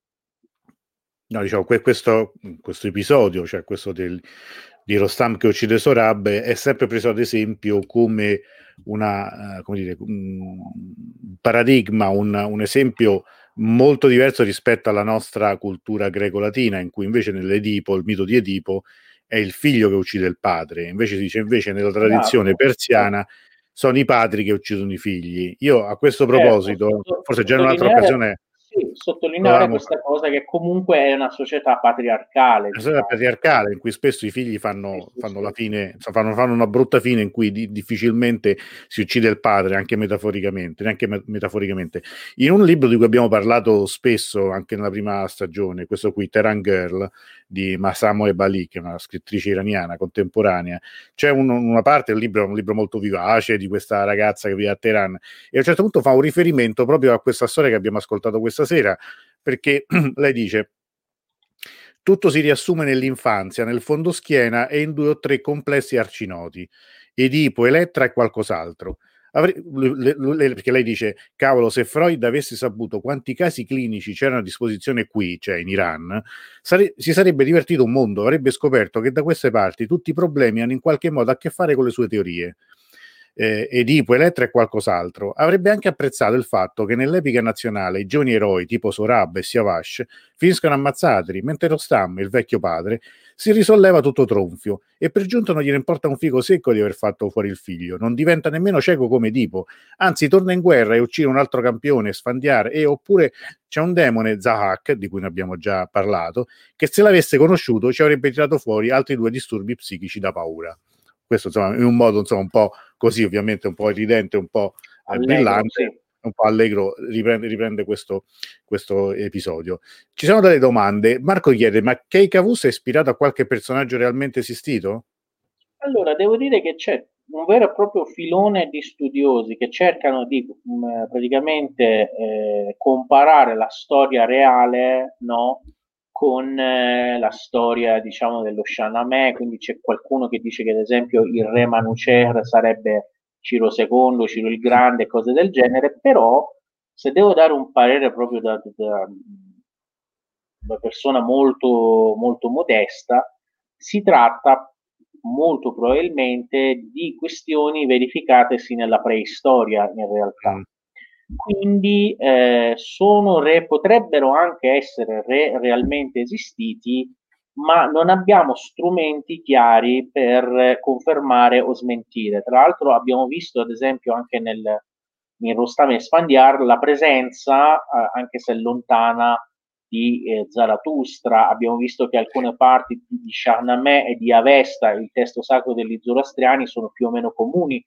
no, diciamo, questo, questo episodio, cioè questo del, di Rostam che uccide Sorab è sempre preso ad esempio come, una, uh, come dire, un paradigma, un, un, esempio molto diverso rispetto alla nostra cultura greco-latina, in cui invece nell'Edipo, il mito di Edipo, è il figlio che uccide il padre, invece si dice invece nella tradizione persiana sono i padri che uccidono i figli. Io a questo certo, proposito, forse già in un'altra occasione sì, sottolineare no, questa cosa che comunque è una società patriarcale. Una società diciamo. patriarcale in cui spesso i figli fanno, fanno la fine, fanno, fanno, una brutta fine in cui di, difficilmente si uccide il padre, anche metaforicamente, neanche me- metaforicamente. In un libro di cui abbiamo parlato spesso anche nella prima stagione, questo qui, Teran Girl, di Masamo Ebali, che è una scrittrice iraniana contemporanea, c'è un, una parte del libro, un libro molto vivace di questa ragazza che vive a Teheran, e a un certo punto fa un riferimento proprio a questa storia che abbiamo ascoltato questa sera, perché lei dice tutto si riassume nell'infanzia, nel fondo schiena e in due o tre complessi arcinoti, Edipo, Elettra e qualcos'altro. Avre- le, le, perché lei dice, cavolo, se Freud avesse saputo quanti casi clinici c'erano a disposizione qui, cioè in Iran, sare- si sarebbe divertito un mondo, avrebbe scoperto che da queste parti tutti i problemi hanno in qualche modo a che fare con le sue teorie eh, Edipo, Elettra e qualcos'altro, avrebbe anche apprezzato il fatto che nell'epica nazionale i giovani eroi tipo Sorab e Siavash finiscono ammazzati, mentre Rostam, il vecchio padre, si risolleva tutto tronfio e per giunta non gliene importa un figo secco di aver fatto fuori il figlio, non diventa nemmeno cieco come Edipo, anzi torna in guerra e uccide un altro campione, Sfandiare, e oppure c'è un demone, Zahak, di cui ne abbiamo già parlato, che se l'avesse conosciuto ci avrebbe tirato fuori altri due disturbi psichici da paura. Questo insomma in un modo insomma un po' così ovviamente un po' evidente un po' allegro, brillante sì. un po' allegro riprende, riprende questo, questo, episodio ci sono delle domande Marco chiede ma Keikavus è ispirato a qualche personaggio realmente esistito? allora devo dire che c'è un vero e proprio filone di studiosi che cercano di mh, mm, praticamente eh, comparare la storia reale no, con eh, la storia, diciamo, dello Shahnameh, quindi c'è qualcuno che dice che ad esempio il re Manucer sarebbe Ciro II, Ciro il Grande, cose del genere, però se devo dare un parere proprio da, da, da persona molto, molto modesta, si tratta molto probabilmente di questioni verificatesi nella preistoria in realtà. Quindi eh, re, potrebbero anche essere re realmente esistiti, ma non abbiamo strumenti chiari per confermare o smentire. Tra l'altro abbiamo visto ad esempio anche nel, in Rostam e Sfandiar la presenza, eh, anche se lontana, di eh, Zarathustra, abbiamo visto che alcune parti di Shahnameh e di Avesta, il testo sacro degli zoroastriani, sono più o meno comuni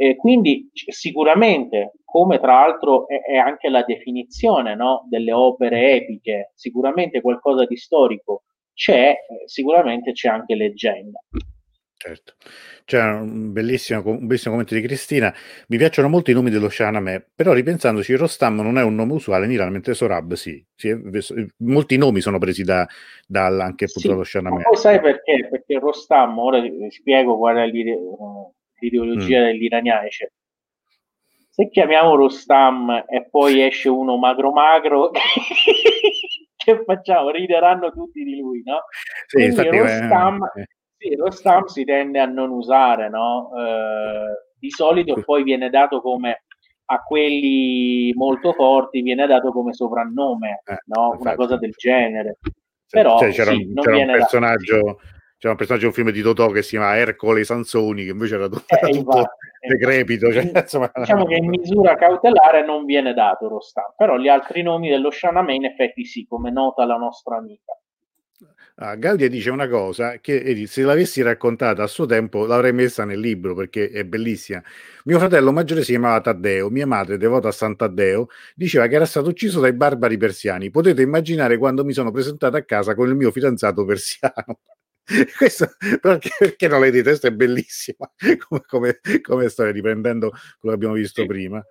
e quindi sicuramente, come tra l'altro è, è anche la definizione no, delle opere epiche, sicuramente qualcosa di storico c'è, sicuramente c'è anche leggenda. Certo. C'è un bellissimo, un bellissimo commento di Cristina. Mi piacciono molto i nomi dello Shahnameh, però ripensandoci, Rostam non è un nome usuale in Iran, mentre Sorab sì. sì molti nomi sono presi da, da anche appunto sì, dallo Shahnameh. Poi sai perché? Perché Rostam, ora vi spiego qual è l'ide- l'ideologia mm. degli iraniani. Cioè, se chiamiamo Rostam e poi esce uno magro magro, che facciamo? Rideranno tutti di lui, no? Sì, Quindi Rostam... Eh, sì, lo stamp si tende a non usare, no? Eh, di solito poi viene dato come a quelli molto forti viene dato come soprannome, eh, no? Una cosa del genere. Però cioè, c'era, sì, un, c'era un personaggio da... c'era un personaggio di un film di Totò che si chiama Ercole Sansoni che invece era tutto, eh, tutto decrepito cioè, insomma, diciamo che in misura cautelare non viene dato lo stamp però gli altri nomi dello Shaname in effetti sì come nota la nostra amica Ah, Gaudia dice una cosa che se l'avessi raccontata a suo tempo l'avrei messa nel libro perché è bellissima. Mio fratello maggiore si chiamava Taddeo, mia madre, devota a Sant'Addeo, diceva che era stato ucciso dai barbari persiani. Potete immaginare quando mi sono presentato a casa con il mio fidanzato persiano. Questo, perché, perché non l'hai detto? Questa è bellissima come, come, come storia, riprendendo quello che abbiamo visto prima.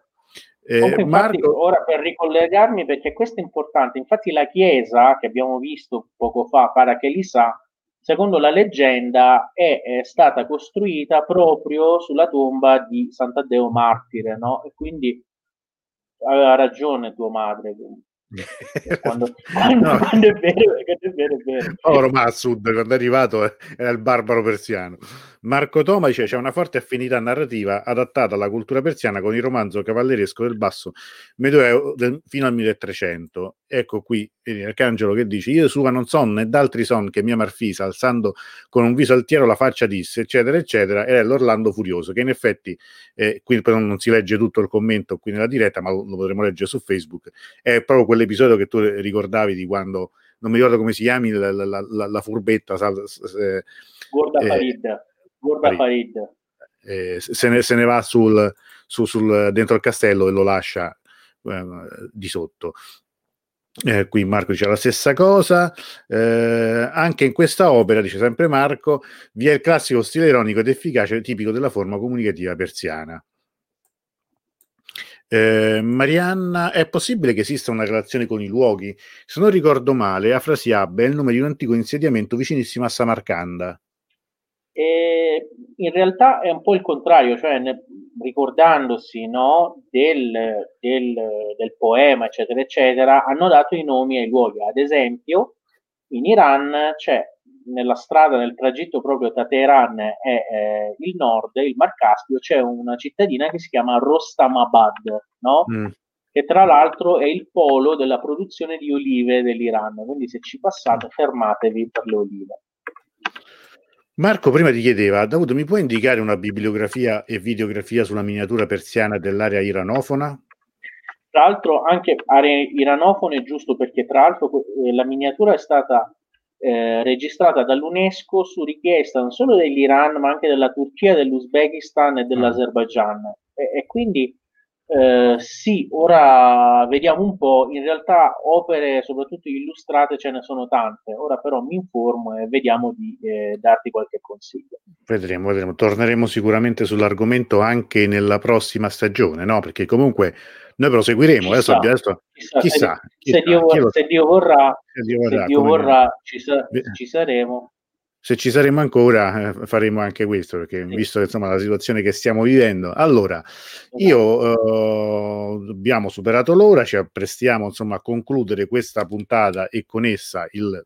Eh, Comunque, infatti, Marco... ora per ricollegarmi, perché questo è importante, infatti la chiesa che abbiamo visto poco fa, Para che li sa, secondo la leggenda è, è, stata costruita proprio sulla tomba di Sant'Addeo Martire, no? E quindi aveva ragione tua madre. Quando, quando, no. quando, è vero, quando è vero, è vero. Oro Massud, quando è arrivato eh, era il barbaro persiano. Marco Toma dice c'è una forte affinità narrativa adattata alla cultura persiana con il romanzo cavalleresco del basso medioevo del, fino al 1300. Ecco qui Arcangelo che dice io sua non son né d'altri son che mia Marfisa alzando con un viso altiero la faccia disse eccetera eccetera è l'Orlando furioso che in effetti eh, qui però non si legge tutto il commento qui nella diretta ma lo, lo potremo leggere su Facebook è proprio quell'episodio che tu ricordavi di quando non mi ricordo come si chiami la, la, la, la furbetta sal, eh, Gorda eh, Farid Gorda Farid, Farid. Eh, se, ne, se, ne, va sul, su, sul, dentro il castello e lo lascia eh, di sotto eh, qui Marco dice la stessa cosa, eh, anche in questa opera, dice sempre Marco, vi è il classico stile ironico ed efficace tipico della forma comunicativa persiana. Eh, Marianna, è possibile che esista una relazione con i luoghi? Se non ricordo male, Afrasiab è il nome di un antico insediamento vicinissimo a Samarcanda. E in realtà è un po' il contrario, cioè ne, ricordandosi no, del, del, del, poema, eccetera, eccetera, hanno dato i nomi ai luoghi. Ad esempio, in Iran c'è nella strada, nel tragitto proprio tra Teheran e eh, il nord, il Mar Caspio, c'è una cittadina che si chiama Rostamabad, no? Mm. che tra l'altro è il polo della produzione di olive dell'Iran. Quindi se ci passate, fermatevi per le olive. Marco prima ti chiedeva, Davuto, mi puoi indicare una bibliografia e videografia sulla miniatura persiana dell'area iranofona? Tra l'altro anche area iranofona è giusto perché tra l'altro eh, la miniatura è stata eh, registrata dall'UNESCO su richiesta non solo dell'Iran ma anche della Turchia, dell'Uzbekistan e dell'Azerbaijan e, e quindi eh, sì, ora vediamo un po', in realtà opere soprattutto illustrate ce ne sono tante, ora però mi informo e vediamo di eh, darti qualche consiglio. Vedremo, vedremo, torneremo sicuramente sull'argomento anche nella prossima stagione, no? Perché comunque noi proseguiremo, adesso, chissà, adesso, chissà, chissà, se, Dio, vorrà, se, Dio, vorrà, se Dio vorrà, se Dio vorrà ci, sa- ci saremo se ci saremo ancora eh, faremo anche questo perché sì. visto insomma la situazione che stiamo vivendo allora io eh, abbiamo superato l'ora ci apprestiamo insomma a concludere questa puntata e con essa il,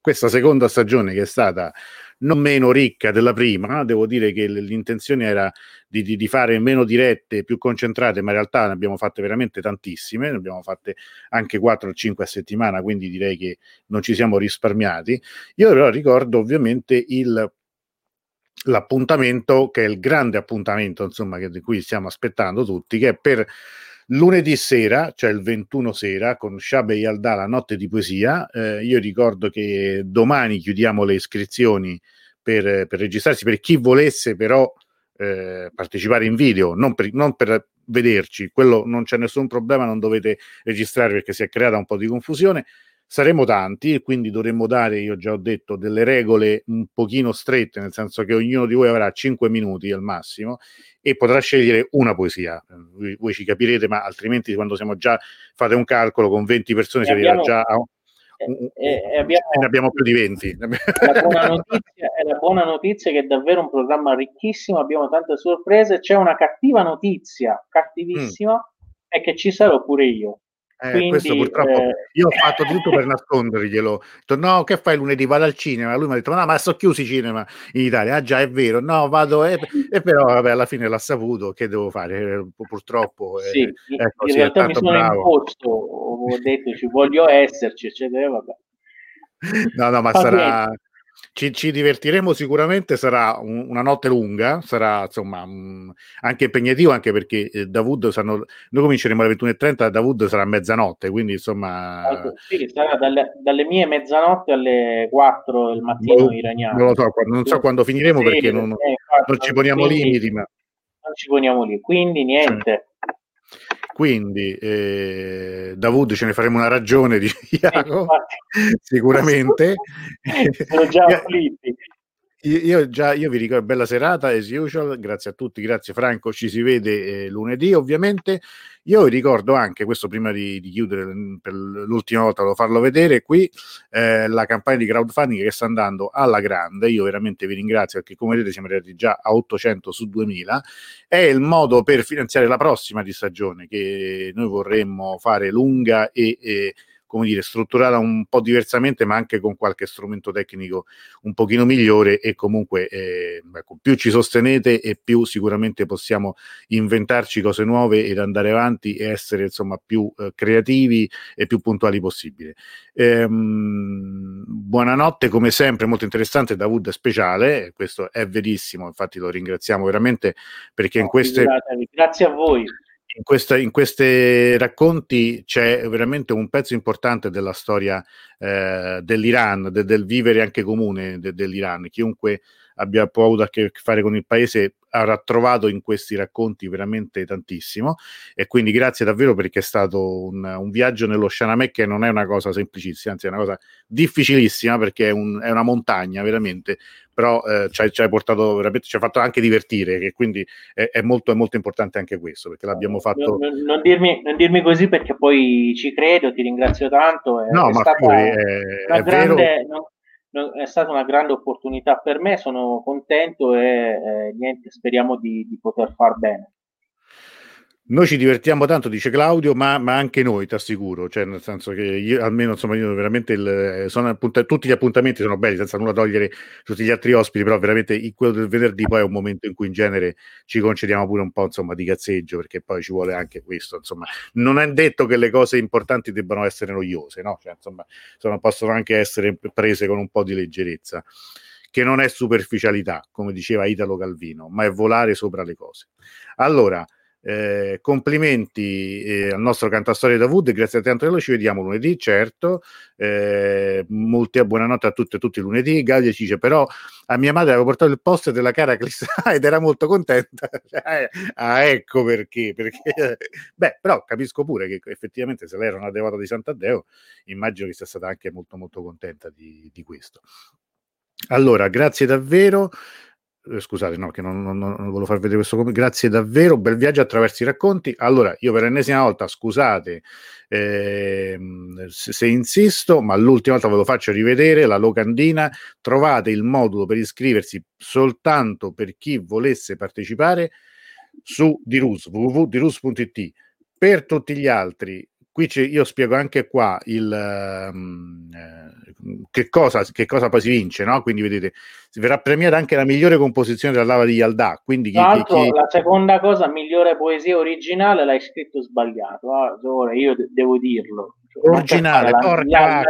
questa seconda stagione che è stata non meno ricca della prima. Devo dire che l'intenzione era di, di, di, fare meno dirette, più concentrate, ma in realtà ne abbiamo fatte veramente tantissime, ne abbiamo fatte anche 4 o 5 a settimana, quindi direi che non ci siamo risparmiati. Io però ricordo ovviamente il l'appuntamento che è il grande appuntamento insomma che di cui stiamo aspettando tutti che è per lunedì sera, cioè il 21 sera, con Shabe Yalda, la notte di poesia. Eh, io ricordo che domani chiudiamo le iscrizioni per, per registrarsi, per chi volesse però eh, partecipare in video, non per, non per vederci, quello non c'è nessun problema, non dovete registrare perché si è creata un po' di confusione. Saremo tanti e quindi dovremmo dare, io già ho detto, delle regole un pochino strette, nel senso che ognuno di voi avrà 5 minuti al massimo e potrà scegliere una poesia. Voi, voi ci capirete, ma altrimenti quando siamo già, fate un calcolo, con 20 persone si arriva già a e, e abbiamo, ne abbiamo più di 20. La buona, notizia, è la buona notizia che è davvero un programma ricchissimo, abbiamo tante sorprese. C'è una cattiva notizia, cattivissima, mm. è che ci sarò pure io. Eh, Quindi, questo purtroppo eh... io ho fatto tutto per nasconderglielo. Ho detto, no, che fai lunedì? Vado al cinema. Lui mi ha detto, no, ma sono chiusi i cinema in Italia. Ah, già, è vero. No, vado. E, e però, vabbè, alla fine l'ha saputo. Che devo fare? Eh, purtroppo. Sì, eh, ecco, in realtà mi sono bravo. imposto. Ho detto, ci voglio esserci, eccetera. Vabbè. No, no, ma Va sarà. Bene ci, ci, divertiremo sicuramente, sarà un, una notte lunga, sarà insomma um, anche impegnativo, anche perché eh, Davud sanno, noi cominceremo alle 21.30, Davud sarà a mezzanotte, quindi insomma... Allora, sì, sarà dalle, dalle, mie mezzanotte alle 4 del mattino boh, iraniano. Non lo so, non so quando finiremo sì, perché non, eh, non, ci poniamo quindi, limiti, ma... Non ci poniamo lì, quindi niente. Quindi eh, Davud ce ne faremo una ragione di Iago, sicuramente. Sono già afflitti. Io, io, già io vi ricordo bella serata as usual, grazie a tutti, grazie Franco, ci si vede eh, lunedì ovviamente. Io vi ricordo anche, questo prima di, di chiudere per l'ultima volta, lo farlo vedere qui, eh, la campagna di crowdfunding che sta andando alla grande. Io veramente vi ringrazio perché come vedete siamo arrivati già a 800 su 2000. È il modo per finanziare la prossima di stagione che noi vorremmo fare lunga e, e come dire, strutturata un po' diversamente, ma anche con qualche strumento tecnico un pochino migliore e comunque eh, ecco, più ci sostenete e più sicuramente possiamo inventarci cose nuove ed andare avanti e essere insomma più eh, creativi e più puntuali possibile. Ehm, buonanotte come sempre, molto interessante, Davud speciale, questo è verissimo, infatti lo ringraziamo veramente perché in queste... Grazie a voi in, questa, in questi racconti c'è veramente un pezzo importante della storia eh, dell'Iran, de, del vivere anche comune de, dell'Iran. Chiunque abbia avuto a che fare con il paese avrà trovato in questi racconti veramente tantissimo e quindi grazie davvero perché è stato un, un viaggio nello Shanamè che non è una cosa semplicissima, anzi è una cosa difficilissima perché è, un, è una montagna veramente, però eh, ci, hai portato veramente, ci ha fatto anche divertire, che quindi è, è, molto, è molto importante anche questo perché l'abbiamo fatto. Non, non, dirmi, non, dirmi, così perché poi ci credo, ti ringrazio tanto. È, no, è ma stata poi, una grande, è stata una grande opportunità per me, sono contento e eh, niente, speriamo di, di poter far bene. Noi ci divertiamo tanto, dice Claudio, ma, ma anche noi, ti assicuro, cioè nel senso che io, almeno insomma, io veramente il, sono appunta, tutti gli appuntamenti sono belli, senza nulla togliere tutti gli altri ospiti, però veramente il, quello del venerdì poi è un momento in cui in genere ci concediamo pure un po' insomma di cazzeggio, perché poi ci vuole anche questo, insomma, non è detto che le cose importanti debbano essere noiose, no? Cioè, insomma, sono, possono anche essere prese con un po' di leggerezza che non è superficialità, come diceva Italo Calvino, ma è volare sopra le cose. Allora, eh, complimenti eh, al nostro cantastorie Davud, grazie a te Antonello, ci vediamo lunedì, certo. Eh, molti buonanotte a tutte e tutti lunedì. Galia ci dice però a mia madre avevo portato il post della cara Clis ed era molto contenta. Eh, ah, ecco perché, perché. Beh, però capisco pure che effettivamente se lei era una devota di Sant'Addeo, immagino che sia stata anche molto molto contenta di, di questo. Allora, grazie davvero. Eh, scusate, no, che non, non, non, volevo far vedere questo. Grazie davvero, bel viaggio attraverso i racconti. Allora, io per l'ennesima volta, scusate eh, se, se, insisto, ma l'ultima volta ve lo faccio rivedere, la locandina, trovate il modulo per iscriversi soltanto per chi volesse partecipare su Dirus, www.dirus.it. Per tutti gli altri qui io spiego anche qua il, um, eh, che, cosa, che, cosa, poi si vince, no? Quindi vedete, verrà premiata anche la migliore composizione della lava di Yaldà. Quindi chi, chi, chi... la seconda cosa, migliore poesia originale, l'hai scritto sbagliato. Ah, ora io de- devo dirlo originale, porca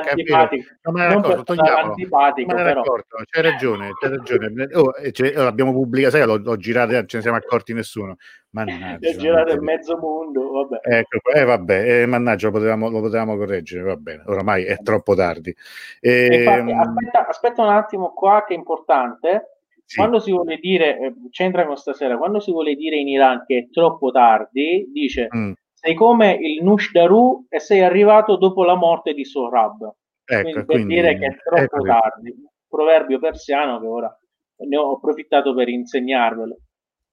no, me ne accorto, togliamolo. Me ne accorto, c'hai ragione, c'hai ragione. Oh, cioè, l'abbiamo pubblicato, sai, l'ho, l'ho girato, ce ne siamo accorti nessuno. Mannaggia. È girato in mezzo mondo, vabbè. Ecco, eh, vabbè, eh, mannaggia, lo potevamo, lo potevamo correggere, va bene, oramai è troppo tardi. E, Infatti, ehm, aspetta, aspetta un attimo qua che è importante. Sì. Quando si vuole dire, eh, c'entra con stasera, quando si vuole dire in Iran che è troppo tardi, dice mm sei come il Nushdaru e sei arrivato dopo la morte di Sohrab. ecco, quindi per quindi, dire che è troppo ecco tardi. Proverbio persiano che ora ne ho approfittato per insegnarvelo.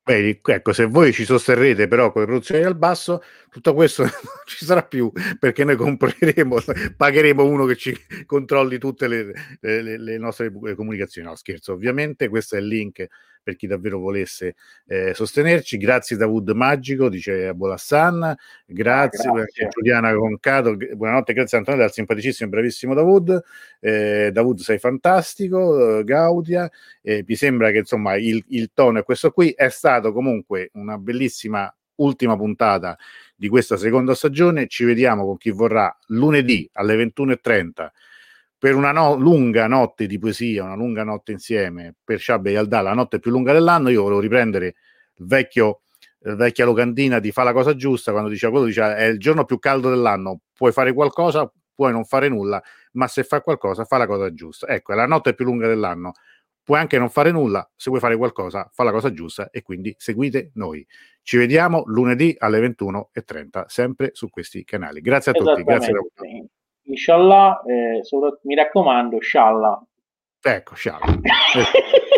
Beh, ecco, se voi ci sosterrete però con le produzioni al basso, tutto questo non ci sarà più perché noi compreremo, pagheremo uno che ci controlli tutte le, le, le nostre comunicazioni. No, scherzo, ovviamente questo è il link per chi davvero volesse eh, sostenerci. Grazie Davud Magico, dice Bolassan, grazie, grazie. Giuliana Concato, buonanotte, grazie Antonio dal simpaticissimo e bravissimo Davud. Eh, Davud sei fantastico, Gaudia, eh, mi sembra che insomma il, il tono è questo qui, è stato comunque una bellissima ultima puntata di questa seconda stagione. Ci vediamo con chi vorrà lunedì alle 21.30 per una no- lunga notte di poesia, una lunga notte insieme per Shabbe e Aldà, la notte più lunga dell'anno, io volevo riprendere il vecchio eh, vecchia locandina di fa la cosa giusta quando diceva quello diceva è il giorno più caldo dell'anno puoi fare qualcosa puoi non fare nulla ma se fai qualcosa fa la cosa giusta ecco è la notte più lunga dell'anno. Puoi anche non fare nulla se vuoi fare qualcosa fa la cosa giusta e quindi seguite noi. Ci vediamo lunedì alle 21.30 sempre su questi canali. Grazie a tutti grazie a tutti Inshallah, eh, mi raccomando, shallah. Ecco, shallah.